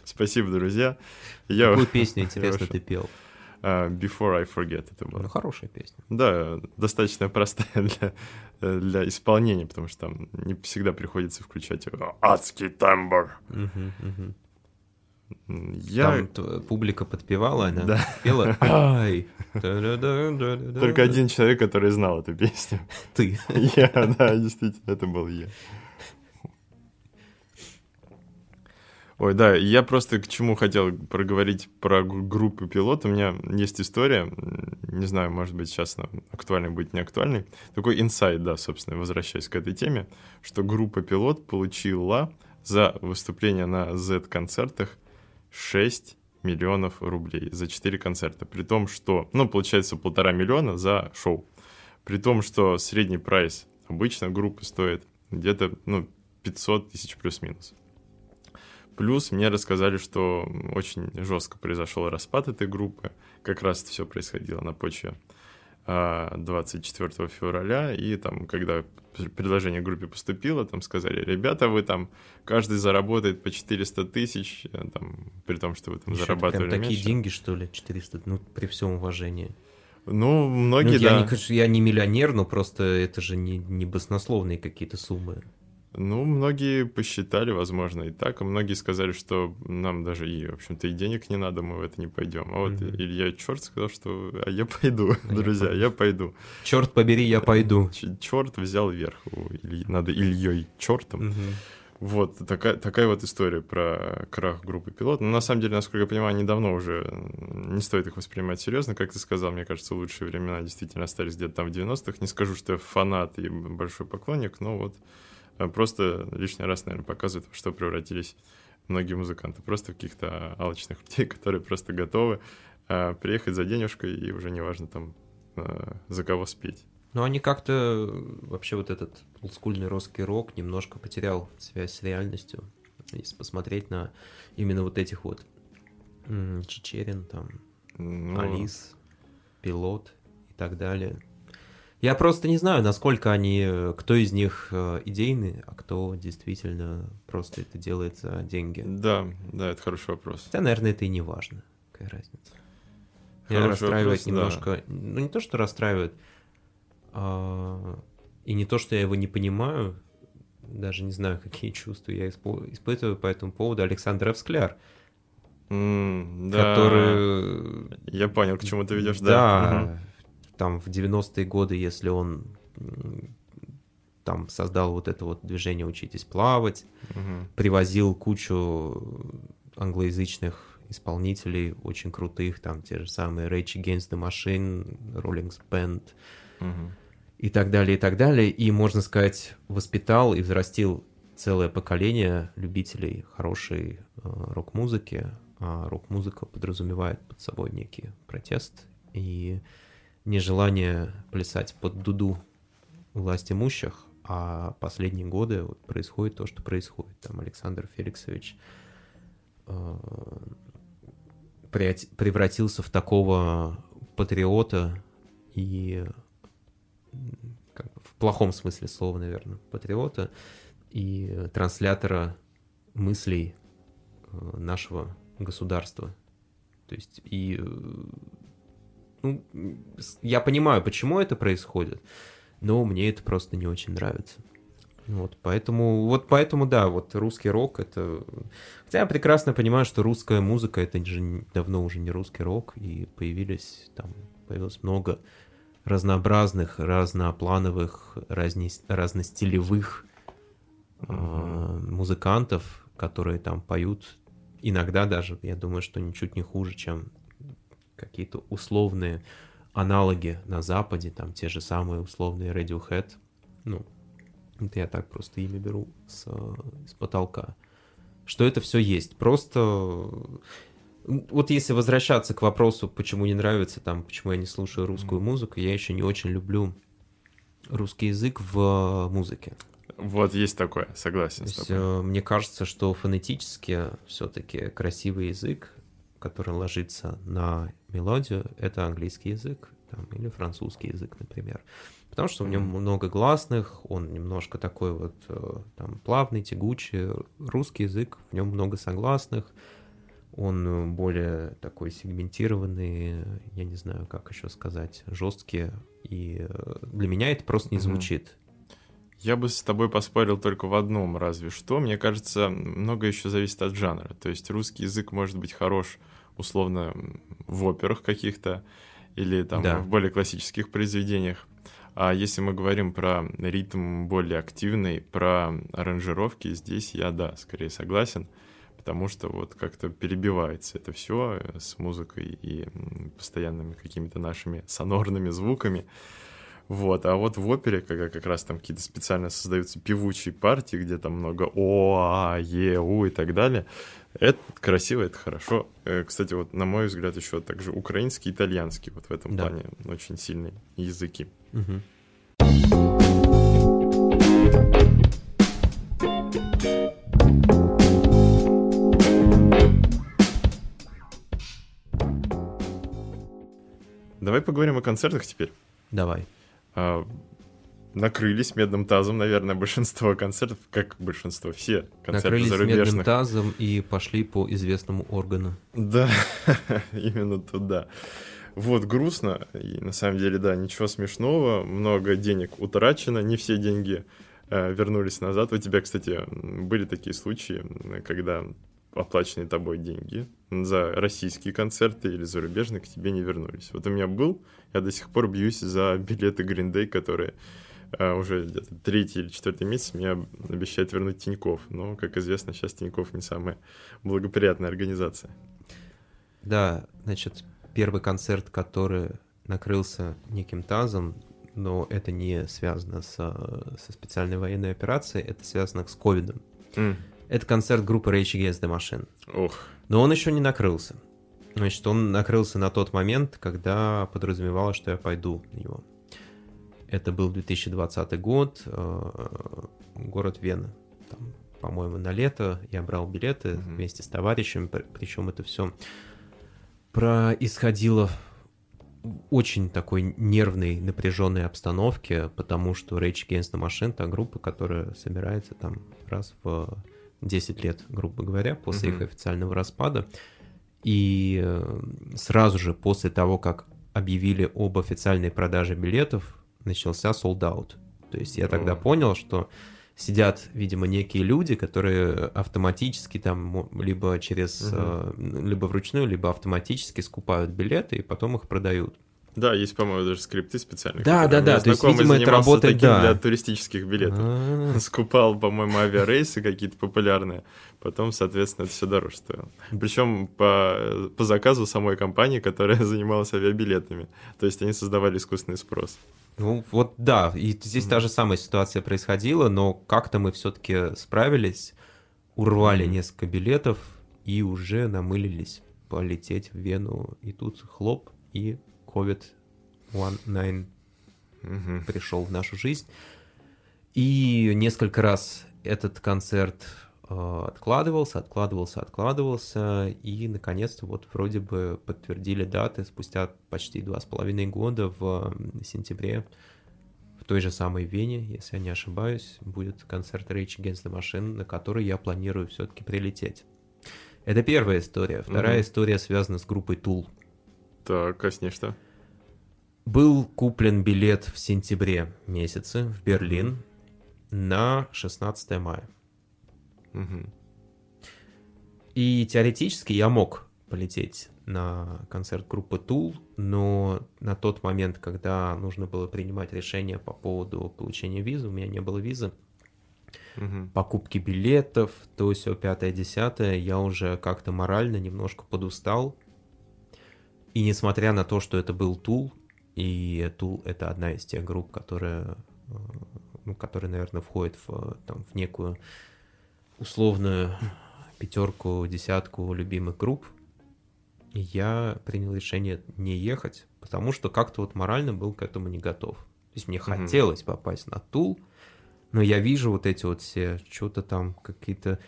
Спасибо, друзья. Я... Какую песню, интересно, ты пел? Uh, Before I Forget это было. Ну, хорошая песня. Да, достаточно простая для, для исполнения, потому что там не всегда приходится включать адский тембр. Я... Там публика подпевала, она да. пела «Ай!» Только один человек, который знал эту песню. Ты. Я, да, действительно, это был я. Ой, да, я просто к чему хотел проговорить про группу пилот. У меня есть история, не знаю, может быть, сейчас она актуальной будет, не актуальной. Такой инсайт, да, собственно, возвращаясь к этой теме, что группа пилот получила за выступление на Z-концертах 6 миллионов рублей за 4 концерта. При том, что, ну, получается, полтора миллиона за шоу. При том, что средний прайс обычно группы стоит где-то, ну, 500 тысяч плюс-минус. Плюс мне рассказали, что очень жестко произошел распад этой группы. Как раз это все происходило на почве 24 а, февраля, и там, когда предложение группе поступило, там сказали, ребята, вы там, каждый заработает по 400 тысяч, э, там, при том, что вы там Еще зарабатывали прям такие деньги, что ли, 400, ну, при всем уважении. Ну, многие, ну, я да. Не, я не миллионер, но просто это же не, не баснословные какие-то суммы. Ну, многие посчитали, возможно, и так, а многие сказали, что нам даже и, в общем-то, и денег не надо, мы в это не пойдем. А вот mm-hmm. Илья Черт сказал, что а я пойду, а друзья, я пойду. Черт побери, я пойду. Черт взял верх. Ильи, надо Ильей Чертом. Mm-hmm. Вот, такая, такая вот история про крах группы пилот. Но на самом деле, насколько я понимаю, они давно уже не стоит их воспринимать серьезно. Как ты сказал, мне кажется, лучшие времена действительно остались где-то там в 90-х. Не скажу, что я фанат и большой поклонник, но вот просто лишний раз, наверное, показывает, во что превратились многие музыканты. Просто каких-то алчных людей, которые просто готовы а, приехать за денежкой, и уже неважно там а, за кого спеть. Ну, они как-то вообще вот этот олдскульный русский рок немножко потерял связь с реальностью. Если посмотреть на именно вот этих вот Чечерин, там, ну... Алис, Пилот и так далее. Я просто не знаю, насколько они, кто из них э, идейный, а кто действительно просто это делает за деньги. Да, да, это хороший вопрос. Хотя, наверное, это и не важно. Какая разница. Меня расстраивает вопрос, немножко, да. ну не то, что расстраивает, а... и не то, что я его не понимаю, даже не знаю, какие чувства я испытываю по этому поводу. Александр Эвскляр, mm, да. который... Я понял, к чему ты ведешь, да. Да, там в 90-е годы, если он там создал вот это вот движение «Учитесь плавать», угу. привозил кучу англоязычных исполнителей, очень крутых, там те же самые Rage Against the Machine, Rolling Band угу. и так далее, и так далее. И, можно сказать, воспитал и взрастил целое поколение любителей хорошей э, рок-музыки. А рок-музыка подразумевает под собой некий протест и нежелание плясать под дуду власть имущих, а последние годы вот происходит то, что происходит. Там Александр Феликсович э, превратился в такого патриота и как, в плохом смысле слова, наверное, патриота и транслятора мыслей э, нашего государства. То есть и ну, я понимаю, почему это происходит, но мне это просто не очень нравится. Вот, поэтому, вот поэтому, да, вот русский рок это... Хотя я прекрасно понимаю, что русская музыка это же давно уже не русский рок, и появились там, появилось много разнообразных, разноплановых, разне... разностилевых mm-hmm. э, музыкантов, которые там поют иногда даже, я думаю, что ничуть не хуже, чем какие-то условные аналоги на Западе, там те же самые условные Radiohead, ну, это я так просто имя беру с, с потолка, что это все есть. Просто вот если возвращаться к вопросу, почему не нравится там, почему я не слушаю русскую музыку, я еще не очень люблю русский язык в музыке. Вот есть такое, согласен. То есть, э, мне кажется, что фонетически все-таки красивый язык, который ложится на мелодию, это английский язык там, или французский язык, например. Потому что в нем много гласных, он немножко такой вот э, там плавный, тягучий. Русский язык, в нем много согласных, он более такой сегментированный, я не знаю, как еще сказать, жесткий. И э, для меня это просто не звучит. Я бы с тобой поспорил только в одном, разве что. Мне кажется, много еще зависит от жанра. То есть русский язык может быть хорош, условно, в операх каких-то или там да. в более классических произведениях. А если мы говорим про ритм более активный, про аранжировки, здесь я, да, скорее согласен, потому что вот как-то перебивается это все с музыкой и постоянными какими-то нашими сонорными звуками. Вот, а вот в опере, когда как раз там какие-то специально создаются певучие партии, где там много о, а, е, у и так далее, это красиво, это хорошо. Э, кстати, вот на мой взгляд еще также украинский, итальянский вот в этом да. плане очень сильные языки. Угу. Давай поговорим о концертах теперь. Давай. А, накрылись медным тазом, наверное, большинство концертов, как большинство, все концерты накрылись зарубежных. медным тазом и пошли по известному органу. Да, именно туда. Вот, грустно, и на самом деле, да, ничего смешного, много денег утрачено, не все деньги э, вернулись назад. У тебя, кстати, были такие случаи, когда оплаченные тобой деньги за российские концерты или зарубежные к тебе не вернулись. Вот у меня был, я до сих пор бьюсь за билеты Green Day, которые уже где-то третий или четвертый месяц мне обещают вернуть Тиньков. Но, как известно, сейчас Тиньков не самая благоприятная организация. Да, значит, первый концерт, который накрылся неким тазом, но это не связано со, со специальной военной операцией, это связано с ковидом. Mm. Это концерт группы Rage Against the Machine. Ох. Но он еще не накрылся. Значит, он накрылся на тот момент, когда подразумевалось, что я пойду на него. Это был 2020 год, э, город Вена. Там, по-моему, на лето я брал билеты mm-hmm. вместе с товарищем, причем это все происходило в очень такой нервной, напряженной обстановке, потому что Rage Against the Machine — та группа, которая собирается там раз в 10 лет, грубо говоря, после mm-hmm. их официального распада. И э, сразу же после того, как объявили об официальной продаже билетов, начался out. То есть я тогда понял, что сидят, видимо, некие люди, которые автоматически там либо через, угу. либо вручную, либо автоматически скупают билеты и потом их продают. Да, есть, по-моему, даже скрипты специальные. Да, да, да. То есть, видимо, это работает, да. для туристических билетов. А-а-а. Скупал, по-моему, авиарейсы какие-то популярные. Потом, соответственно, это все дороже стоило. Причем по, по заказу самой компании, которая занималась авиабилетами. То есть они создавали искусственный спрос. Ну вот да, и здесь mm-hmm. та же самая ситуация происходила, но как-то мы все-таки справились, урвали mm-hmm. несколько билетов и уже намылились полететь в Вену. И тут хлоп, и COVID-19 mm-hmm. пришел в нашу жизнь. И несколько раз этот концерт откладывался, откладывался, откладывался, и наконец-то вот вроде бы подтвердили даты спустя почти два с половиной года в сентябре в той же самой Вене, если я не ошибаюсь, будет концерт Rage Against the Machine, на который я планирую все-таки прилететь. Это первая история. Вторая mm-hmm. история связана с группой Tool. Так, косни что? Был куплен билет в сентябре месяце в Берлин на 16 мая. Угу. И теоретически я мог полететь на концерт группы Tool, но на тот момент, когда нужно было принимать решение по поводу получения визы, у меня не было визы, угу. покупки билетов, то все пятое, десятое, я уже как-то морально немножко подустал. И несмотря на то, что это был Тул, и Тул — это одна из тех групп, которая, э, ну, которая, наверное, входит в, там, в некую условную пятерку, десятку любимых групп, я принял решение не ехать, потому что как-то вот морально был к этому не готов. То есть мне mm-hmm. хотелось попасть на Тул, но я вижу вот эти вот все, что-то там какие-то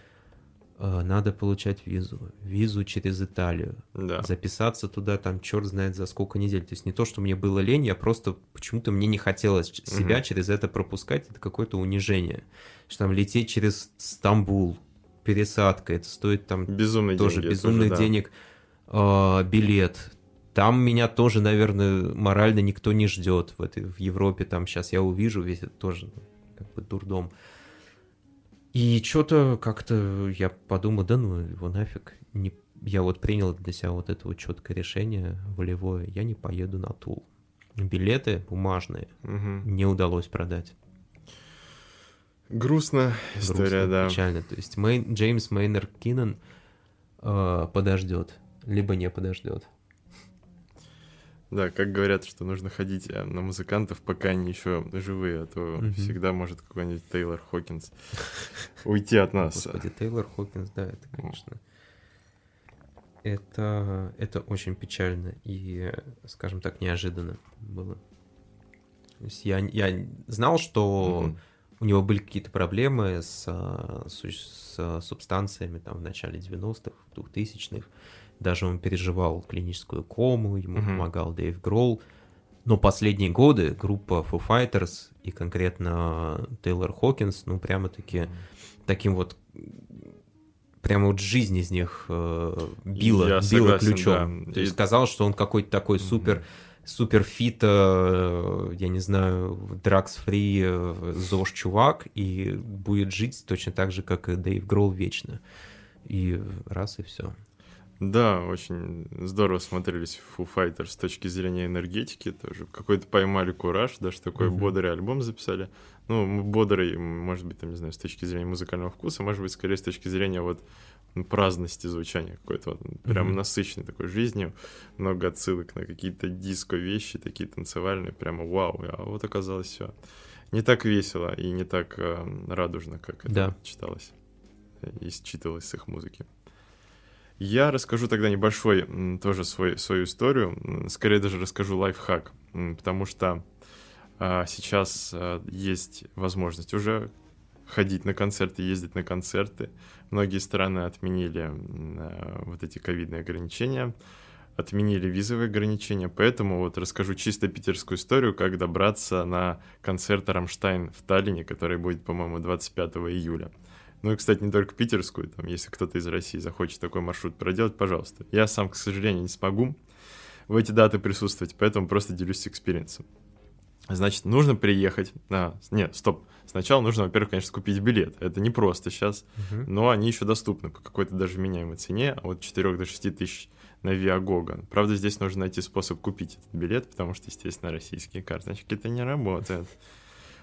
надо получать визу, визу через Италию, да. записаться туда там черт знает за сколько недель. То есть не то, что мне было лень, я просто почему-то мне не хотелось себя угу. через это пропускать, это какое-то унижение. Что там лететь через Стамбул, пересадка, это стоит там Безумный тоже деньги, безумных тоже, да. денег, э, билет. Там меня тоже, наверное, морально никто не ждет в, этой, в Европе. Там сейчас я увижу весь это тоже как бы дурдом. И что-то как-то я подумал, да ну его нафиг. Не... Я вот принял для себя вот это вот четкое решение волевое. Я не поеду на Тул. Билеты бумажные угу. не удалось продать. Грустно история, Грустно, да. Печально. То есть Мэй... Джеймс Мейнер Киннон э, подождет, либо не подождет. Да, как говорят, что нужно ходить э, на музыкантов, пока они еще живые, а то mm-hmm. всегда может какой-нибудь Тейлор Хокинс уйти от нас. Господи, Тейлор Хокинс, да, это, конечно... Это, это очень печально и, скажем так, неожиданно было. То есть я, я знал, что mm-hmm. у него были какие-то проблемы с, с, с субстанциями там в начале 90-х, 2000-х, даже он переживал клиническую кому, ему mm-hmm. помогал Дэйв Гролл. Но последние годы группа Foo Fighters и конкретно Тейлор Хокинс, ну, прямо-таки mm-hmm. таким вот прямо вот жизнь из них э, била, Я била согласен, ключом. Да. То есть и... сказал, что он какой-то такой супер, mm-hmm. супер фита, э, я не знаю, дракс-фри, э, ЗОЖ чувак, и будет жить точно так же, как и Дэйв Гролл вечно. И раз, и все. Да, очень здорово смотрелись Foo Fighters с точки зрения энергетики тоже. Какой-то поймали кураж, даже такой mm-hmm. бодрый альбом записали. Ну, бодрый, может быть, там, не знаю, с точки зрения музыкального вкуса, может быть, скорее с точки зрения вот праздности звучания какой-то, вот, прям mm-hmm. насыщенной такой жизнью, много отсылок на какие-то диско-вещи, такие танцевальные, прямо вау, а вот оказалось все не так весело и не так э, радужно, как это да. читалось и считывалось с их музыки. Я расскажу тогда небольшой тоже свой, свою историю, скорее даже расскажу лайфхак, потому что а, сейчас а, есть возможность уже ходить на концерты, ездить на концерты. Многие страны отменили а, вот эти ковидные ограничения, отменили визовые ограничения, поэтому вот расскажу чисто питерскую историю, как добраться на концерт «Рамштайн» в Таллине, который будет, по-моему, 25 июля. Ну и, кстати, не только питерскую, там, если кто-то из России захочет такой маршрут проделать, пожалуйста. Я сам, к сожалению, не смогу в эти даты присутствовать, поэтому просто делюсь experience ом. Значит, нужно приехать. А, нет, стоп. Сначала нужно, во-первых, конечно, купить билет. Это не просто сейчас, uh-huh. но они еще доступны по какой-то даже вменяемой цене, а от 4 до 6 тысяч на Viagogo. Правда, здесь нужно найти способ купить этот билет, потому что, естественно, российские карточки это не работают.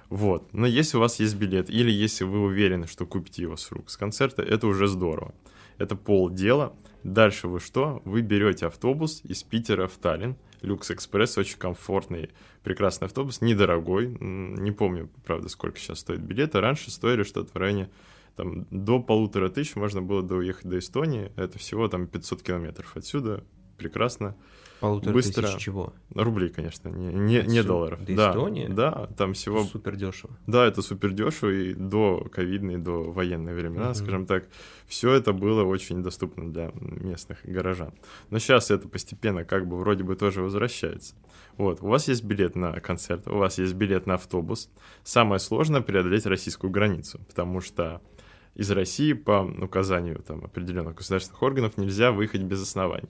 Вот. Но если у вас есть билет, или если вы уверены, что купите его с рук с концерта, это уже здорово. Это полдела. Дальше вы что? Вы берете автобус из Питера в Таллин. Люкс Экспресс очень комфортный, прекрасный автобус, недорогой. Не помню, правда, сколько сейчас стоит билеты. Раньше стоили что-то в районе там, до полутора тысяч можно было доехать до Эстонии. Это всего там 500 километров отсюда. Прекрасно. Полутора быстро. тысяч чего? Рублей, конечно, не, не, не долларов. До да, Эстонии? Да, там всего... Супер дешево. Да, это супер дешево, и до ковидной, до военной времена, uh-huh. скажем так, все это было очень доступно для местных горожан. Но сейчас это постепенно как бы вроде бы тоже возвращается. Вот, у вас есть билет на концерт, у вас есть билет на автобус. Самое сложное преодолеть российскую границу, потому что из России по указанию там, определенных государственных органов нельзя выехать без оснований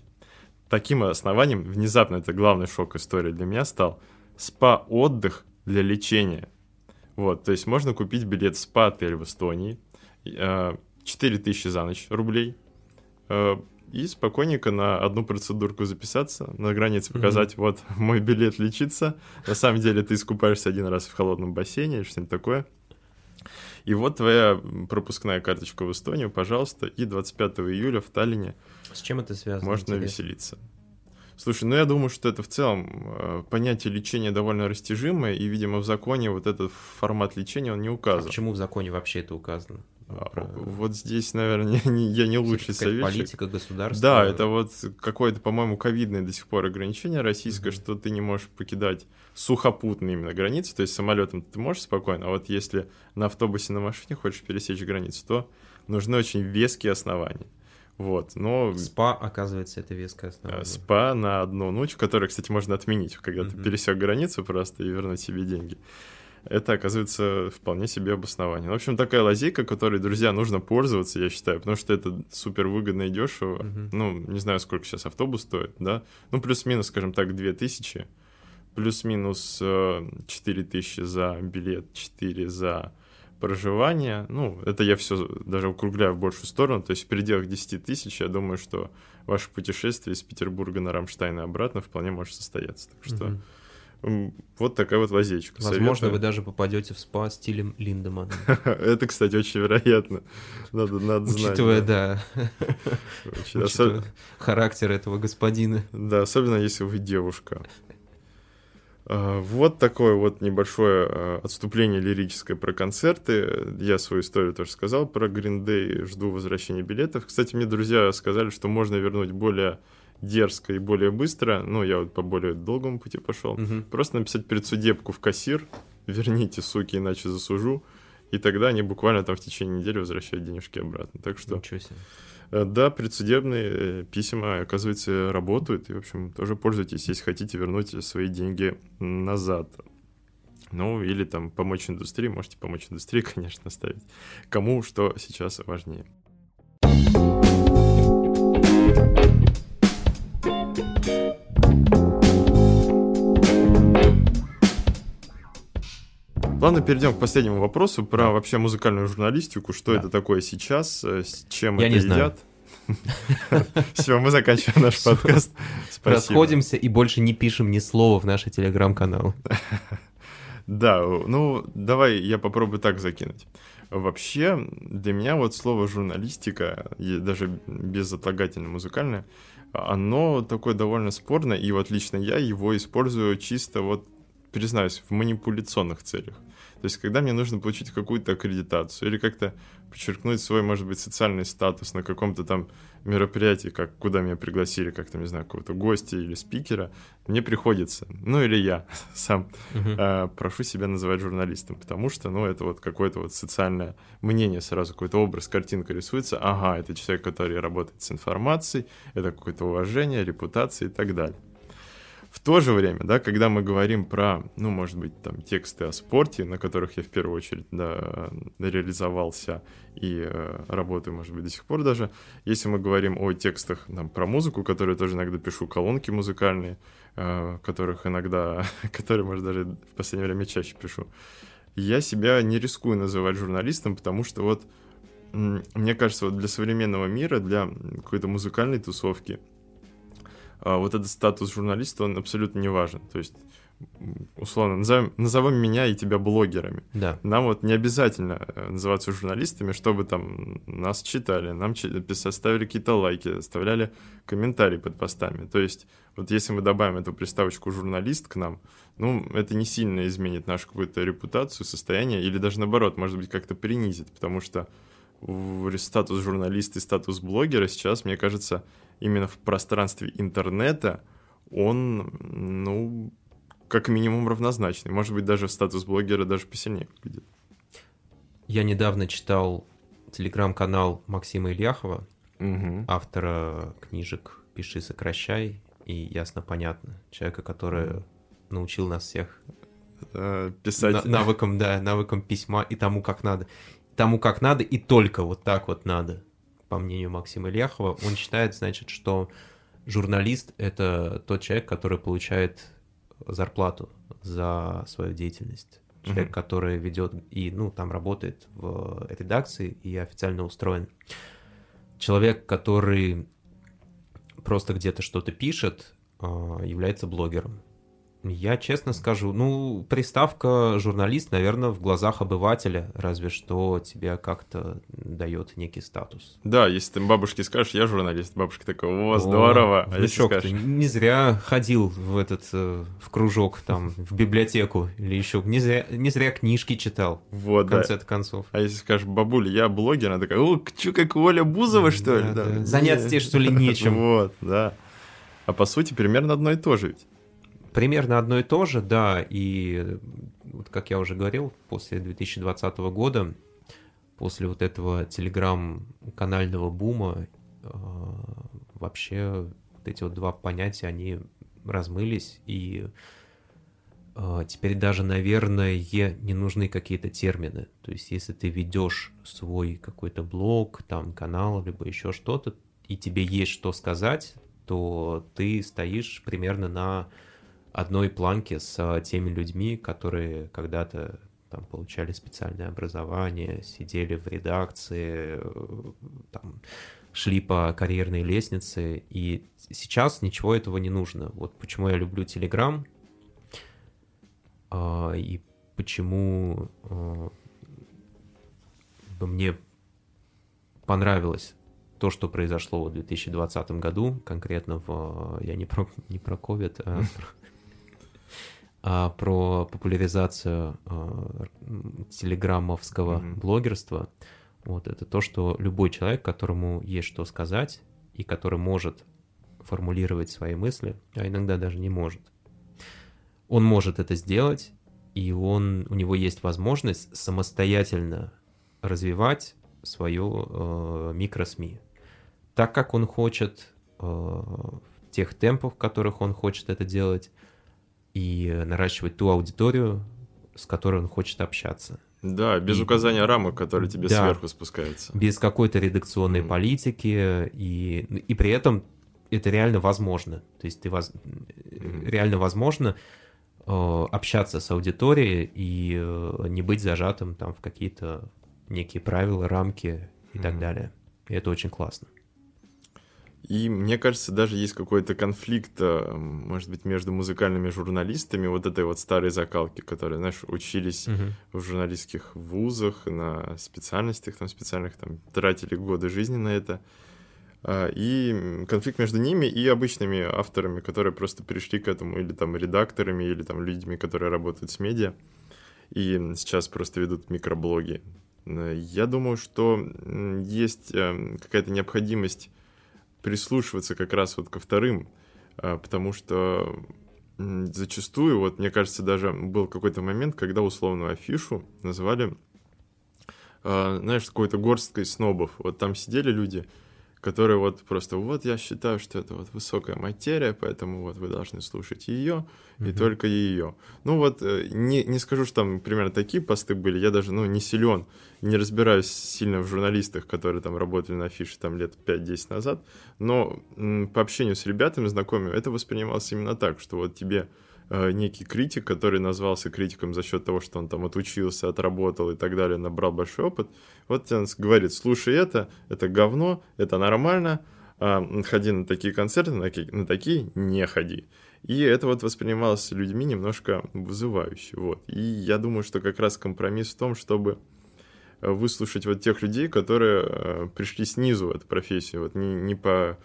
таким основанием, внезапно это главный шок истории для меня стал, спа-отдых для лечения. Вот, то есть можно купить билет в спа-отель в Эстонии, 4000 э, за ночь рублей, э, и спокойненько на одну процедурку записаться, на границе показать, mm-hmm. вот мой билет лечиться. На самом деле ты искупаешься один раз в холодном бассейне или что-нибудь такое. И вот твоя пропускная карточка в Эстонию, пожалуйста, и 25 июля в Таллине с чем это связано? Можно интересно? веселиться. Слушай, ну я думаю, что это в целом э, понятие лечения довольно растяжимое, и, видимо, в законе вот этот формат лечения, он не указан. А почему в законе вообще это указано? А, про... Вот здесь, наверное, не, я не лучший советчик. Политика государства. Да, это вот какое-то, по-моему, ковидное до сих пор ограничение российское, mm-hmm. что ты не можешь покидать сухопутные именно границы, то есть самолетом ты можешь спокойно, а вот если на автобусе, на машине хочешь пересечь границу, то нужны очень веские основания. Вот, но... СПА, оказывается, это веское основание. СПА на одну ночь, которое, кстати, можно отменить, когда mm-hmm. ты пересек границу просто и вернуть себе деньги это оказывается вполне себе обоснование. В общем, такая лазейка, которой, друзья, нужно пользоваться, я считаю, потому что это супер выгодно и дешево. Uh-huh. Ну, не знаю, сколько сейчас автобус стоит, да? Ну, плюс-минус, скажем так, 2000, плюс-минус э, 4000 за билет, 4 за проживание. Ну, это я все даже укругляю в большую сторону, то есть в пределах 10 тысяч, я думаю, что ваше путешествие из Петербурга на Рамштайн и обратно вполне может состояться. Так что... Uh-huh вот такая вот лазейка. Возможно, Советую. вы даже попадете в спа стилем Линдемана. Это, кстати, очень вероятно. Надо, надо знать. Учитывая, да. Учитывая характер этого господина. Да, особенно если вы девушка. А, вот такое вот небольшое а, отступление лирическое про концерты. Я свою историю тоже сказал про Green Day. Жду возвращения билетов. Кстати, мне друзья сказали, что можно вернуть более дерзко и более быстро, ну, я вот по более долгому пути пошел, угу. просто написать перед судебку в кассир, верните, суки, иначе засужу, и тогда они буквально там в течение недели возвращают денежки обратно. Так что... Ничего себе. Э, да, предсудебные э, письма, оказывается, работают, и, в общем, тоже пользуйтесь, если хотите вернуть свои деньги назад. Ну, или там помочь индустрии, можете помочь индустрии, конечно, ставить. Кому что сейчас важнее. Ладно, перейдем к последнему вопросу про вообще музыкальную журналистику. Что да. это такое сейчас, э, с чем Я это не едят? Знаю. Все, мы заканчиваем наш подкаст. Спасибо. Расходимся и больше не пишем ни слова в наш телеграм-канал. Да, ну давай я попробую так закинуть. Вообще, для меня вот слово журналистика, даже безотлагательно музыкальное, оно такое довольно спорное, и вот лично я его использую чисто вот, признаюсь, в манипуляционных целях. То есть, когда мне нужно получить какую-то аккредитацию или как-то подчеркнуть свой, может быть, социальный статус на каком-то там мероприятии, как куда меня пригласили, как то не знаю, какого-то гостя или спикера, мне приходится, ну или я сам uh-huh. э, прошу себя называть журналистом, потому что, ну, это вот какое-то вот социальное мнение сразу, какой-то образ, картинка рисуется, ага, это человек, который работает с информацией, это какое-то уважение, репутация и так далее. В то же время, да, когда мы говорим про, ну, может быть, там, тексты о спорте, на которых я в первую очередь, да, реализовался и э, работаю, может быть, до сих пор даже, если мы говорим о текстах там, про музыку, которые тоже иногда пишу, колонки музыкальные, э, которых иногда, которые, может, даже в последнее время чаще пишу, я себя не рискую называть журналистом, потому что вот мне кажется, вот для современного мира, для какой-то музыкальной тусовки, вот этот статус журналиста, он абсолютно не важен. То есть, условно, назовем, назовем меня и тебя блогерами. Да. Нам вот не обязательно э, называться журналистами, чтобы там нас читали, нам ставили какие-то лайки, оставляли комментарии под постами. То есть, вот если мы добавим эту приставочку «журналист» к нам, ну, это не сильно изменит нашу какую-то репутацию, состояние, или даже наоборот, может быть, как-то принизит, потому что статус журналиста и статус блогера сейчас, мне кажется, именно в пространстве интернета, он, ну, как минимум равнозначный. Может быть, даже статус блогера даже посильнее выглядит. Я недавно читал телеграм-канал Максима Ильяхова, угу. автора книжек «Пиши, сокращай» и «Ясно-понятно». Человека, который научил нас всех э, писать. навыкам, да, навыкам письма и тому, как надо. Тому, как надо, и только вот так вот надо по мнению Максима Ильяхова, он считает, значит, что журналист — это тот человек, который получает зарплату за свою деятельность. Человек, mm-hmm. который ведет и, ну, там работает в редакции и официально устроен. Человек, который просто где-то что-то пишет, а, является блогером. Я честно скажу, ну, приставка журналист, наверное, в глазах обывателя, разве что тебе как-то дает некий статус. Да, если ты бабушке скажешь, я журналист, бабушка такая, о, здорово. О, а если скажешь... не зря ходил в этот, э, в кружок, там, в библиотеку или еще, не зря, не зря книжки читал, вот, в конце да. концов. А если скажешь, бабуля, я блогер, она такая, о, что, как Оля Бузова, что ли? Да, да. Заняться тебе, что ли, нечем. Вот, да. А по сути, примерно одно и то же ведь. Примерно одно и то же, да, и вот как я уже говорил, после 2020 года, после вот этого телеграм-канального бума, э, вообще вот эти вот два понятия, они размылись, и э, теперь даже, наверное, не нужны какие-то термины. То есть, если ты ведешь свой какой-то блог, там, канал, либо еще что-то, и тебе есть что сказать, то ты стоишь примерно на одной планке с а, теми людьми, которые когда-то там получали специальное образование, сидели в редакции, там, шли по карьерной лестнице, и сейчас ничего этого не нужно. Вот почему я люблю а, и почему а, мне понравилось то, что произошло в 2020 году, конкретно в... Я не про, не про COVID, а а, про популяризацию а, телеграммовского mm-hmm. блогерства. Вот это то, что любой человек, которому есть что сказать и который может формулировать свои мысли, а иногда даже не может, он может это сделать, и он, у него есть возможность самостоятельно развивать свою э, микросми так, как он хочет, э, в тех темпах, в которых он хочет это делать, и наращивать ту аудиторию, с которой он хочет общаться. Да, без и, указания рамок, которые тебе да, сверху спускаются. Без какой-то редакционной mm. политики, и, и при этом это реально возможно. То есть ты воз... mm. реально возможно э, общаться с аудиторией и э, не быть зажатым там в какие-то некие правила, рамки и mm. так далее. И это очень классно. И мне кажется, даже есть какой-то конфликт, э, может быть, между музыкальными журналистами, вот этой вот старой закалки, которые, знаешь, учились uh-huh. в журналистских вузах, на специальностях там специальных, там, тратили годы жизни на это. А, и конфликт между ними и обычными авторами, которые просто пришли к этому, или там редакторами, или там людьми, которые работают с медиа, и сейчас просто ведут микроблоги. Э, я думаю, что есть э, какая-то необходимость прислушиваться как раз вот ко вторым, а, потому что зачастую, вот мне кажется, даже был какой-то момент, когда условную афишу называли, а, знаешь, какой-то горсткой снобов. Вот там сидели люди, которые вот просто, вот я считаю, что это вот высокая материя, поэтому вот вы должны слушать ее и mm-hmm. только ее. Ну вот, э, не, не скажу, что там примерно такие посты были, я даже, ну, не силен, не разбираюсь сильно в журналистах, которые там работали на афише там лет 5-10 назад, но м, по общению с ребятами, знакомыми, это воспринималось именно так, что вот тебе некий критик, который назвался критиком за счет того, что он там отучился, отработал и так далее, набрал большой опыт. Вот он говорит, слушай это, это говно, это нормально, а, ходи на такие концерты, на такие, на такие не ходи. И это вот воспринималось людьми немножко вызывающе. Вот. И я думаю, что как раз компромисс в том, чтобы выслушать вот тех людей, которые э, пришли снизу в эту профессию, вот не, не по Э,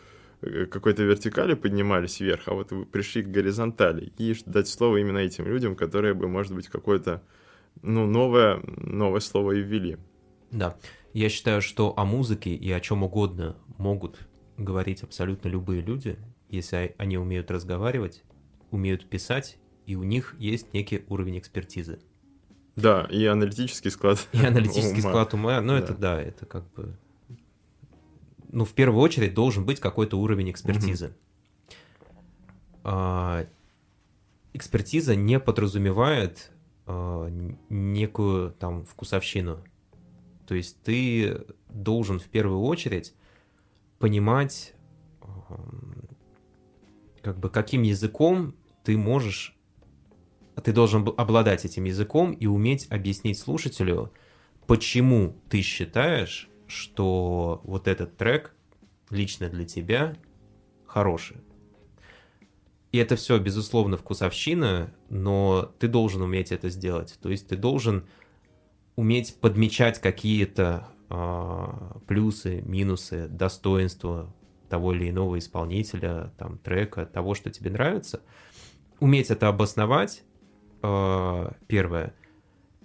какой-то вертикали поднимались вверх, а вот вы пришли к горизонтали, и дать слово именно этим людям, которые бы, может быть, какое-то ну, новое, новое слово и ввели. Да, я считаю, что о музыке и о чем угодно могут говорить абсолютно любые люди, если они умеют разговаривать, умеют писать, и у них есть некий уровень экспертизы. Да, и аналитический склад И аналитический ума. склад ума, ну да. это да, это как бы ну, в первую очередь должен быть какой-то уровень экспертизы. А, экспертиза не подразумевает а, некую там вкусовщину. То есть ты должен в первую очередь понимать, как бы каким языком ты можешь, ты должен обладать этим языком и уметь объяснить слушателю, почему ты считаешь, что вот этот трек лично для тебя хороший. И это все, безусловно, вкусовщина, но ты должен уметь это сделать. То есть ты должен уметь подмечать какие-то э, плюсы, минусы, достоинства того или иного исполнителя, там, трека, того, что тебе нравится. Уметь это обосновать, э, первое.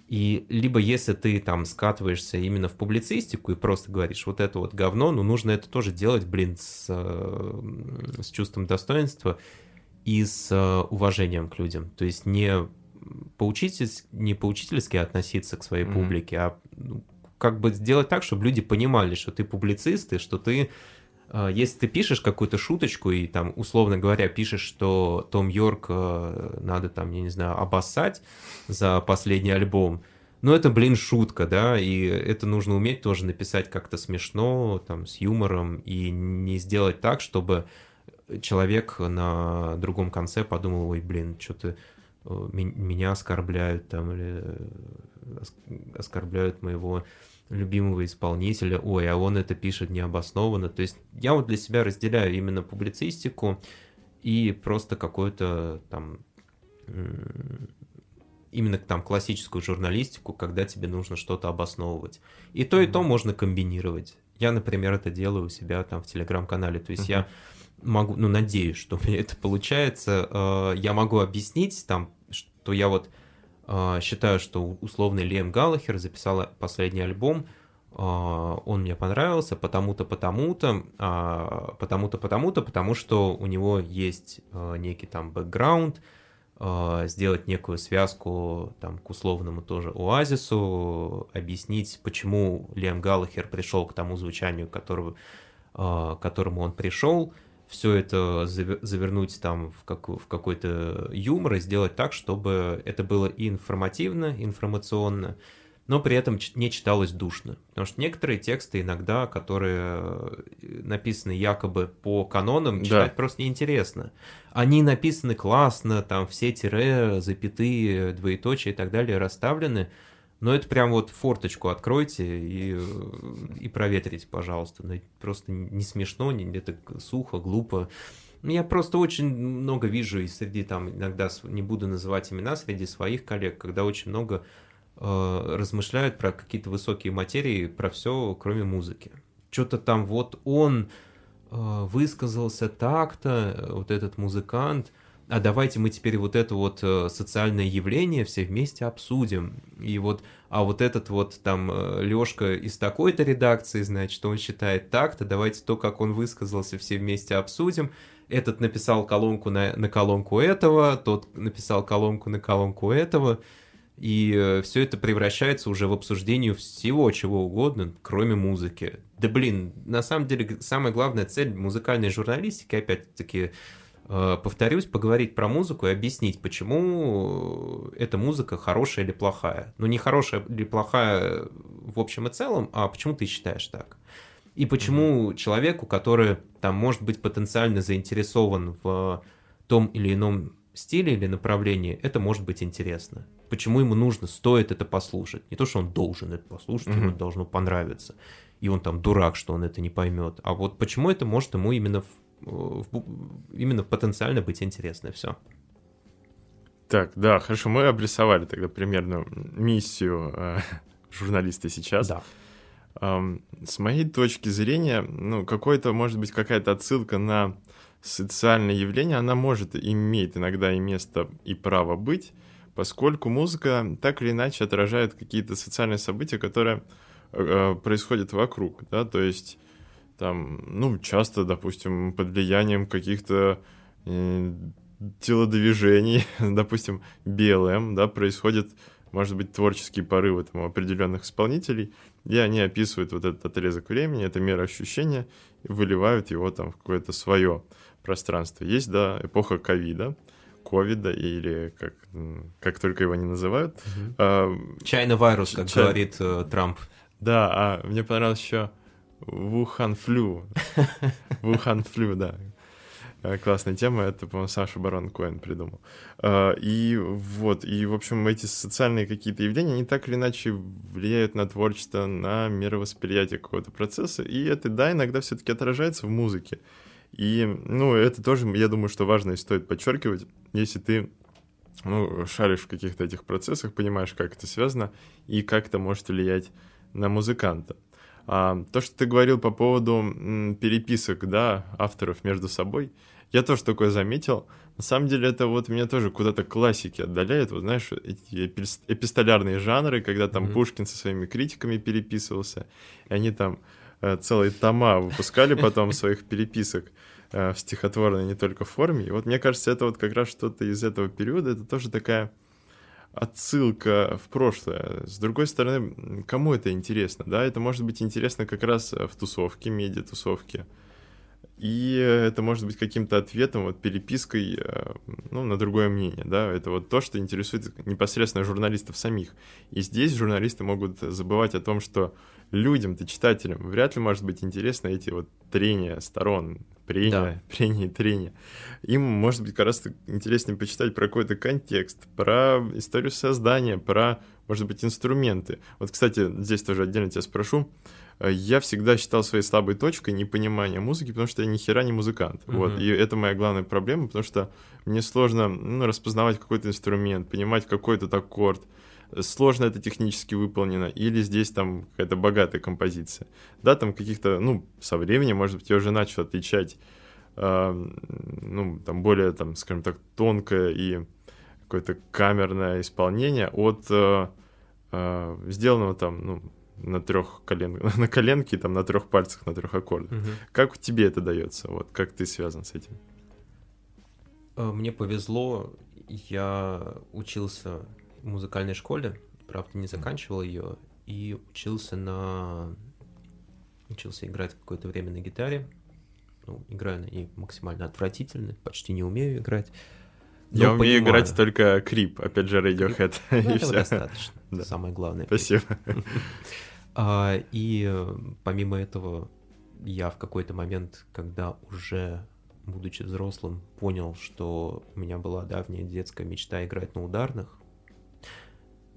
И либо если ты там скатываешься именно в публицистику и просто говоришь, вот это вот говно, ну нужно это тоже делать, блин, с, э, с чувством достоинства и с э, уважением к людям. То есть не поучительски, не поучительски относиться к своей mm-hmm. публике, а ну, как бы сделать так, чтобы люди понимали, что ты публицист и что ты если ты пишешь какую-то шуточку и там, условно говоря, пишешь, что Том Йорк э, надо там, я не знаю, обоссать за последний альбом, ну это, блин, шутка, да, и это нужно уметь тоже написать как-то смешно, там, с юмором, и не сделать так, чтобы человек на другом конце подумал, ой, блин, что-то э, меня оскорбляют там, или э, оскорбляют моего любимого исполнителя, ой, а он это пишет необоснованно. То есть я вот для себя разделяю именно публицистику и просто какую-то там именно там классическую журналистику, когда тебе нужно что-то обосновывать. И то, и то можно комбинировать. Я, например, это делаю у себя там в телеграм-канале. То есть uh-huh. я могу, ну, надеюсь, что у меня это получается. Э, я могу объяснить там, что я вот считаю, что условный Лиэм Галлахер записал последний альбом, э, он мне понравился потому-то, потому-то, а, потому-то, потому-то, потому что у него есть некий там бэкграунд, сделать некую связку там, к условному тоже оазису, объяснить, почему Лиам Галлахер пришел к тому звучанию, которого, к которому он пришел, все это завернуть там в, как, в какой-то юмор и сделать так, чтобы это было и информативно, информационно, но при этом не читалось душно. Потому что некоторые тексты иногда, которые э, написаны якобы по канонам, читать да. просто неинтересно. Они написаны классно, там все тире, запятые, двоеточие и так далее расставлены, но это прям вот форточку откройте и, и проветрите, пожалуйста. Ну, просто не смешно, не, это сухо, глупо. Я просто очень много вижу и среди там, иногда не буду называть имена, среди своих коллег, когда очень много э, размышляют про какие-то высокие материи, про все, кроме музыки. Что-то там вот он э, высказался так-то, вот этот музыкант – а давайте мы теперь вот это вот э, социальное явление все вместе обсудим. И вот, а вот этот вот там э, Лёшка из такой-то редакции, значит, он считает так-то, давайте то, как он высказался, все вместе обсудим. Этот написал колонку на, на колонку этого, тот написал колонку на колонку этого. И э, все это превращается уже в обсуждение всего чего угодно, кроме музыки. Да блин, на самом деле самая главная цель музыкальной журналистики, опять-таки, повторюсь, поговорить про музыку и объяснить, почему эта музыка хорошая или плохая. Ну, не хорошая или плохая в общем и целом, а почему ты считаешь так. И почему mm-hmm. человеку, который там может быть потенциально заинтересован в том или ином стиле или направлении, это может быть интересно. Почему ему нужно, стоит это послушать. Не то, что он должен это послушать, mm-hmm. ему должно понравиться. И он там дурак, что он это не поймет. А вот почему это может ему именно именно потенциально быть интересно, все. Так, да, хорошо, мы обрисовали тогда примерно миссию э, журналиста сейчас. Да. Эм, с моей точки зрения, ну, какой-то, может быть, какая-то отсылка на социальное явление, она может, иметь иногда и место, и право быть, поскольку музыка так или иначе отражает какие-то социальные события, которые э, происходят вокруг, да, то есть там, ну, часто, допустим, под влиянием каких-то э, телодвижений, допустим, BLM, да, происходят, может быть, творческие порывы там, у определенных исполнителей, и они описывают вот этот отрезок времени, это мера ощущения, и выливают его там в какое-то свое пространство. Есть, да, эпоха ковида, ковида или как, как только его не называют. А, Чайный вирус, как чай... говорит э, Трамп. Да, а мне понравилось еще Вухан флю. Вухан флю, да. Э, классная тема, это, по-моему, Саша Барон Коэн придумал. Э, и вот, и, в общем, эти социальные какие-то явления, они так или иначе влияют на творчество, на мировосприятие какого-то процесса, и это, да, иногда все таки отражается в музыке. И, ну, это тоже, я думаю, что важно и стоит подчеркивать, если ты ну, шаришь в каких-то этих процессах, понимаешь, как это связано и как это может влиять на музыканта. А, то, что ты говорил по поводу м, переписок, да, авторов между собой, я тоже такое заметил. На самом деле это вот меня тоже куда-то классики отдаляет. Вот знаешь, эти эпистолярные жанры, когда там mm-hmm. Пушкин со своими критиками переписывался, и они там э, целые тома выпускали потом своих переписок э, в стихотворной не только форме. И вот мне кажется, это вот как раз что-то из этого периода, это тоже такая отсылка в прошлое. С другой стороны, кому это интересно, да? Это может быть интересно как раз в тусовке, медиа-тусовке. И это может быть каким-то ответом, вот перепиской э, ну, на другое мнение, да, это вот то, что интересует непосредственно журналистов самих. И здесь журналисты могут забывать о том, что людям-то, читателям, вряд ли может быть интересно эти вот трения сторон, прения, да. прения и трения. Им, может быть, как раз интереснее почитать про какой-то контекст, про историю создания, про, может быть, инструменты. Вот, кстати, здесь тоже отдельно тебя спрошу, Э, я всегда считал своей слабой точкой непонимание музыки, потому что я ни хера не музыкант. Mm-hmm. Вот. И это моя главная проблема, потому что мне сложно ну, распознавать какой-то инструмент, понимать какой-то аккорд. Сложно это технически выполнено, или здесь там какая-то богатая композиция. Да, там каких-то, ну, со временем, может быть, я уже начал отличать, э, ну, там более, там, скажем так, тонкое и какое-то камерное исполнение от э, э, сделанного там, ну, на трех колен, на коленке, там, на трех пальцах, на трех аккордах. Угу. Как тебе это дается? Вот как ты связан с этим? Мне повезло, я учился в музыкальной школе, правда, не заканчивал ее, и учился на... Учился играть какое-то время на гитаре. Ну, играю на ней максимально отвратительно, почти не умею играть. Я ну, умею понимаю. играть только крип, опять же, Radiohead. Ну, и этого все. достаточно. Да. Самое главное. Спасибо. а, и помимо этого, я в какой-то момент, когда уже, будучи взрослым, понял, что у меня была давняя детская мечта играть на ударных.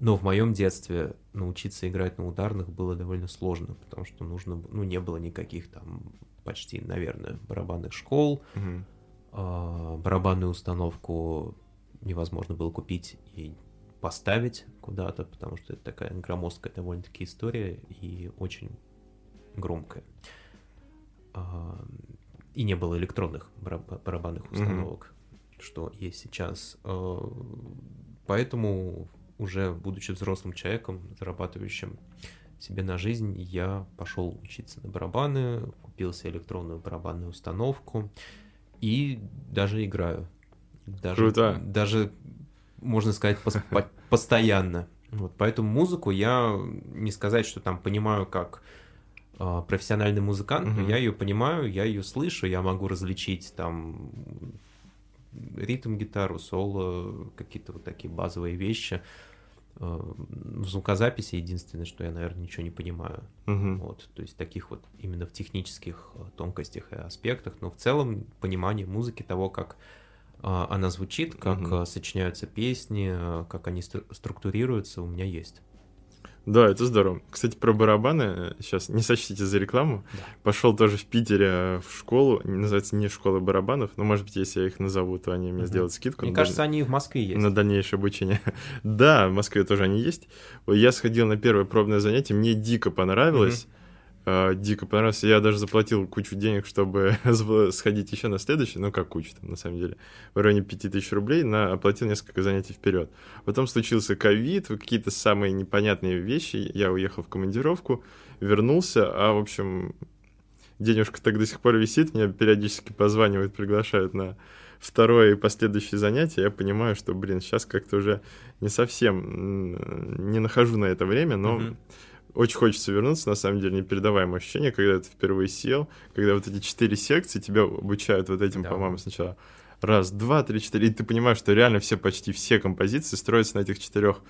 Но в моем детстве научиться играть на ударных было довольно сложно, потому что нужно, ну, не было никаких там почти, наверное, барабанных школ. Угу а, барабанную установку невозможно было купить и поставить куда-то, потому что это такая громоздкая довольно-таки история и очень громкая. А, и не было электронных барабанных установок, mm-hmm. что есть сейчас. А, поэтому уже будучи взрослым человеком, зарабатывающим себе на жизнь, я пошел учиться на барабаны, купил себе электронную барабанную установку, и даже играю. Даже, Круто. Даже, можно сказать, постоянно. Вот, поэтому музыку я не сказать, что там понимаю как э, профессиональный музыкант, но я ее понимаю, я ее слышу, я могу различить там ритм гитару, соло, какие-то вот такие базовые вещи. Э, в звукозаписи единственное, что я, наверное, ничего не понимаю. Угу. Вот, то есть таких вот именно в технических э, тонкостях и аспектах, но в целом понимание музыки, того, как э, она звучит, как угу. сочиняются песни, как они структурируются, у меня есть. Да, это здорово. Кстати, про барабаны, сейчас не сочтите за рекламу, да. пошел тоже в Питере э, в школу, называется не школа барабанов, но, может быть, если я их назову, то они мне угу. сделают скидку. Мне кажется, даль... они в Москве есть. На дальнейшее обучение. да, в Москве тоже они есть. Я сходил на первое пробное занятие, мне дико понравилось. Угу э, дико понравился. Я даже заплатил кучу денег, чтобы сходить еще на следующий, ну как кучу там, на самом деле, в районе 5000 рублей, на, оплатил несколько занятий вперед. Потом случился ковид, какие-то самые непонятные вещи, я уехал в командировку, вернулся, а, в общем, денежка так до сих пор висит, меня периодически позванивают, приглашают на второе и последующее занятие, я понимаю, что, блин, сейчас как-то уже не совсем не нахожу на это время, но uh-huh очень хочется вернуться, на самом деле, непередаваемое ощущение, когда ты впервые сел, когда вот эти четыре секции тебя обучают вот этим, да. по-моему, сначала раз, два, три, четыре, и ты понимаешь, что реально все, почти все композиции строятся на этих четырех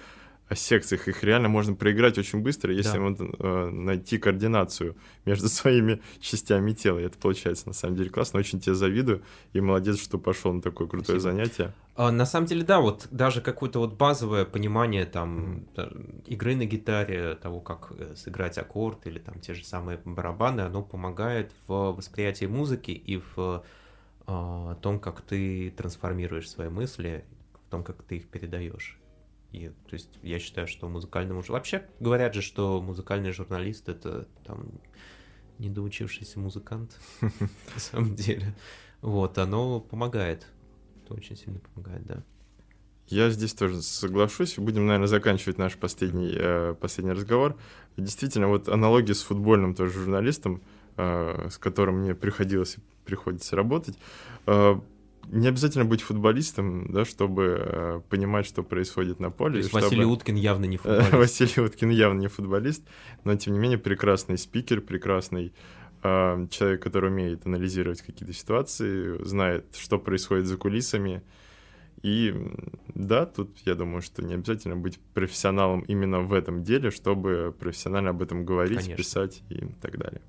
секциях. Их реально можно проиграть очень быстро, если да. э, найти координацию между своими частями тела. И это получается на самом деле классно. Очень тебе завидую. И молодец, что пошел на такое крутое Спасибо. занятие. А, на самом деле, да, вот даже какое-то вот базовое понимание там игры на гитаре, того, как э, сыграть аккорд или там те же самые барабаны, оно помогает в восприятии музыки и в а, о том, как ты трансформируешь свои мысли, в том, как ты их передаешь. И, то есть я считаю, что музыкальному... Вообще говорят же, что музыкальный журналист — это там недоучившийся музыкант, на самом деле. Вот, оно помогает. Это очень сильно помогает, да. Я здесь тоже соглашусь. Будем, наверное, заканчивать наш последний, э, последний разговор. Действительно, вот аналогия с футбольным тоже журналистом, э, с которым мне приходилось приходится работать. Э, не обязательно быть футболистом, да, чтобы э, понимать, что происходит на поле. То есть чтобы... Василий Уткин явно не футболист. Василий Уткин явно не футболист, но тем не менее прекрасный спикер, прекрасный э, человек, который умеет анализировать какие-то ситуации, знает, что происходит за кулисами, и да, тут я думаю, что не обязательно быть профессионалом именно в этом деле, чтобы профессионально об этом говорить, Конечно. писать и так далее.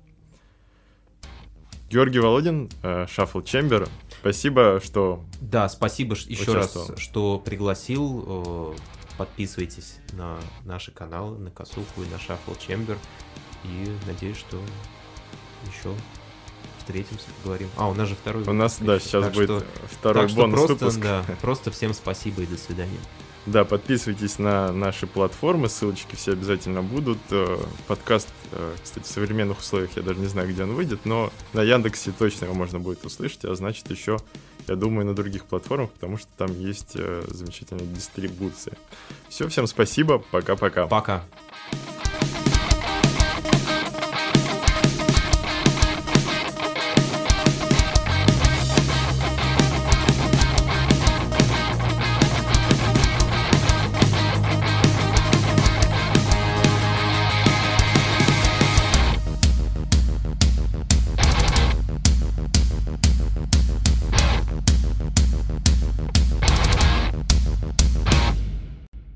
Георгий Володин, Шаффл Чембер, спасибо, что... Да, спасибо еще раз, что пригласил. Э, подписывайтесь на наши каналы, на Косуху и на Шаффл Чембер. И надеюсь, что еще встретимся, поговорим. А, у нас же второй У нас, да, сейчас так будет что, второй так бонус просто, выпуск. Да, просто всем спасибо и до свидания. Да, подписывайтесь на наши платформы, ссылочки все обязательно будут. Э, подкаст, э, кстати, в современных условиях я даже не знаю, где он выйдет, но на Яндексе точно его можно будет услышать, а значит еще, я думаю, на других платформах, потому что там есть э, замечательная дистрибуция. Все, всем спасибо, пока-пока. Пока. -пока. пока.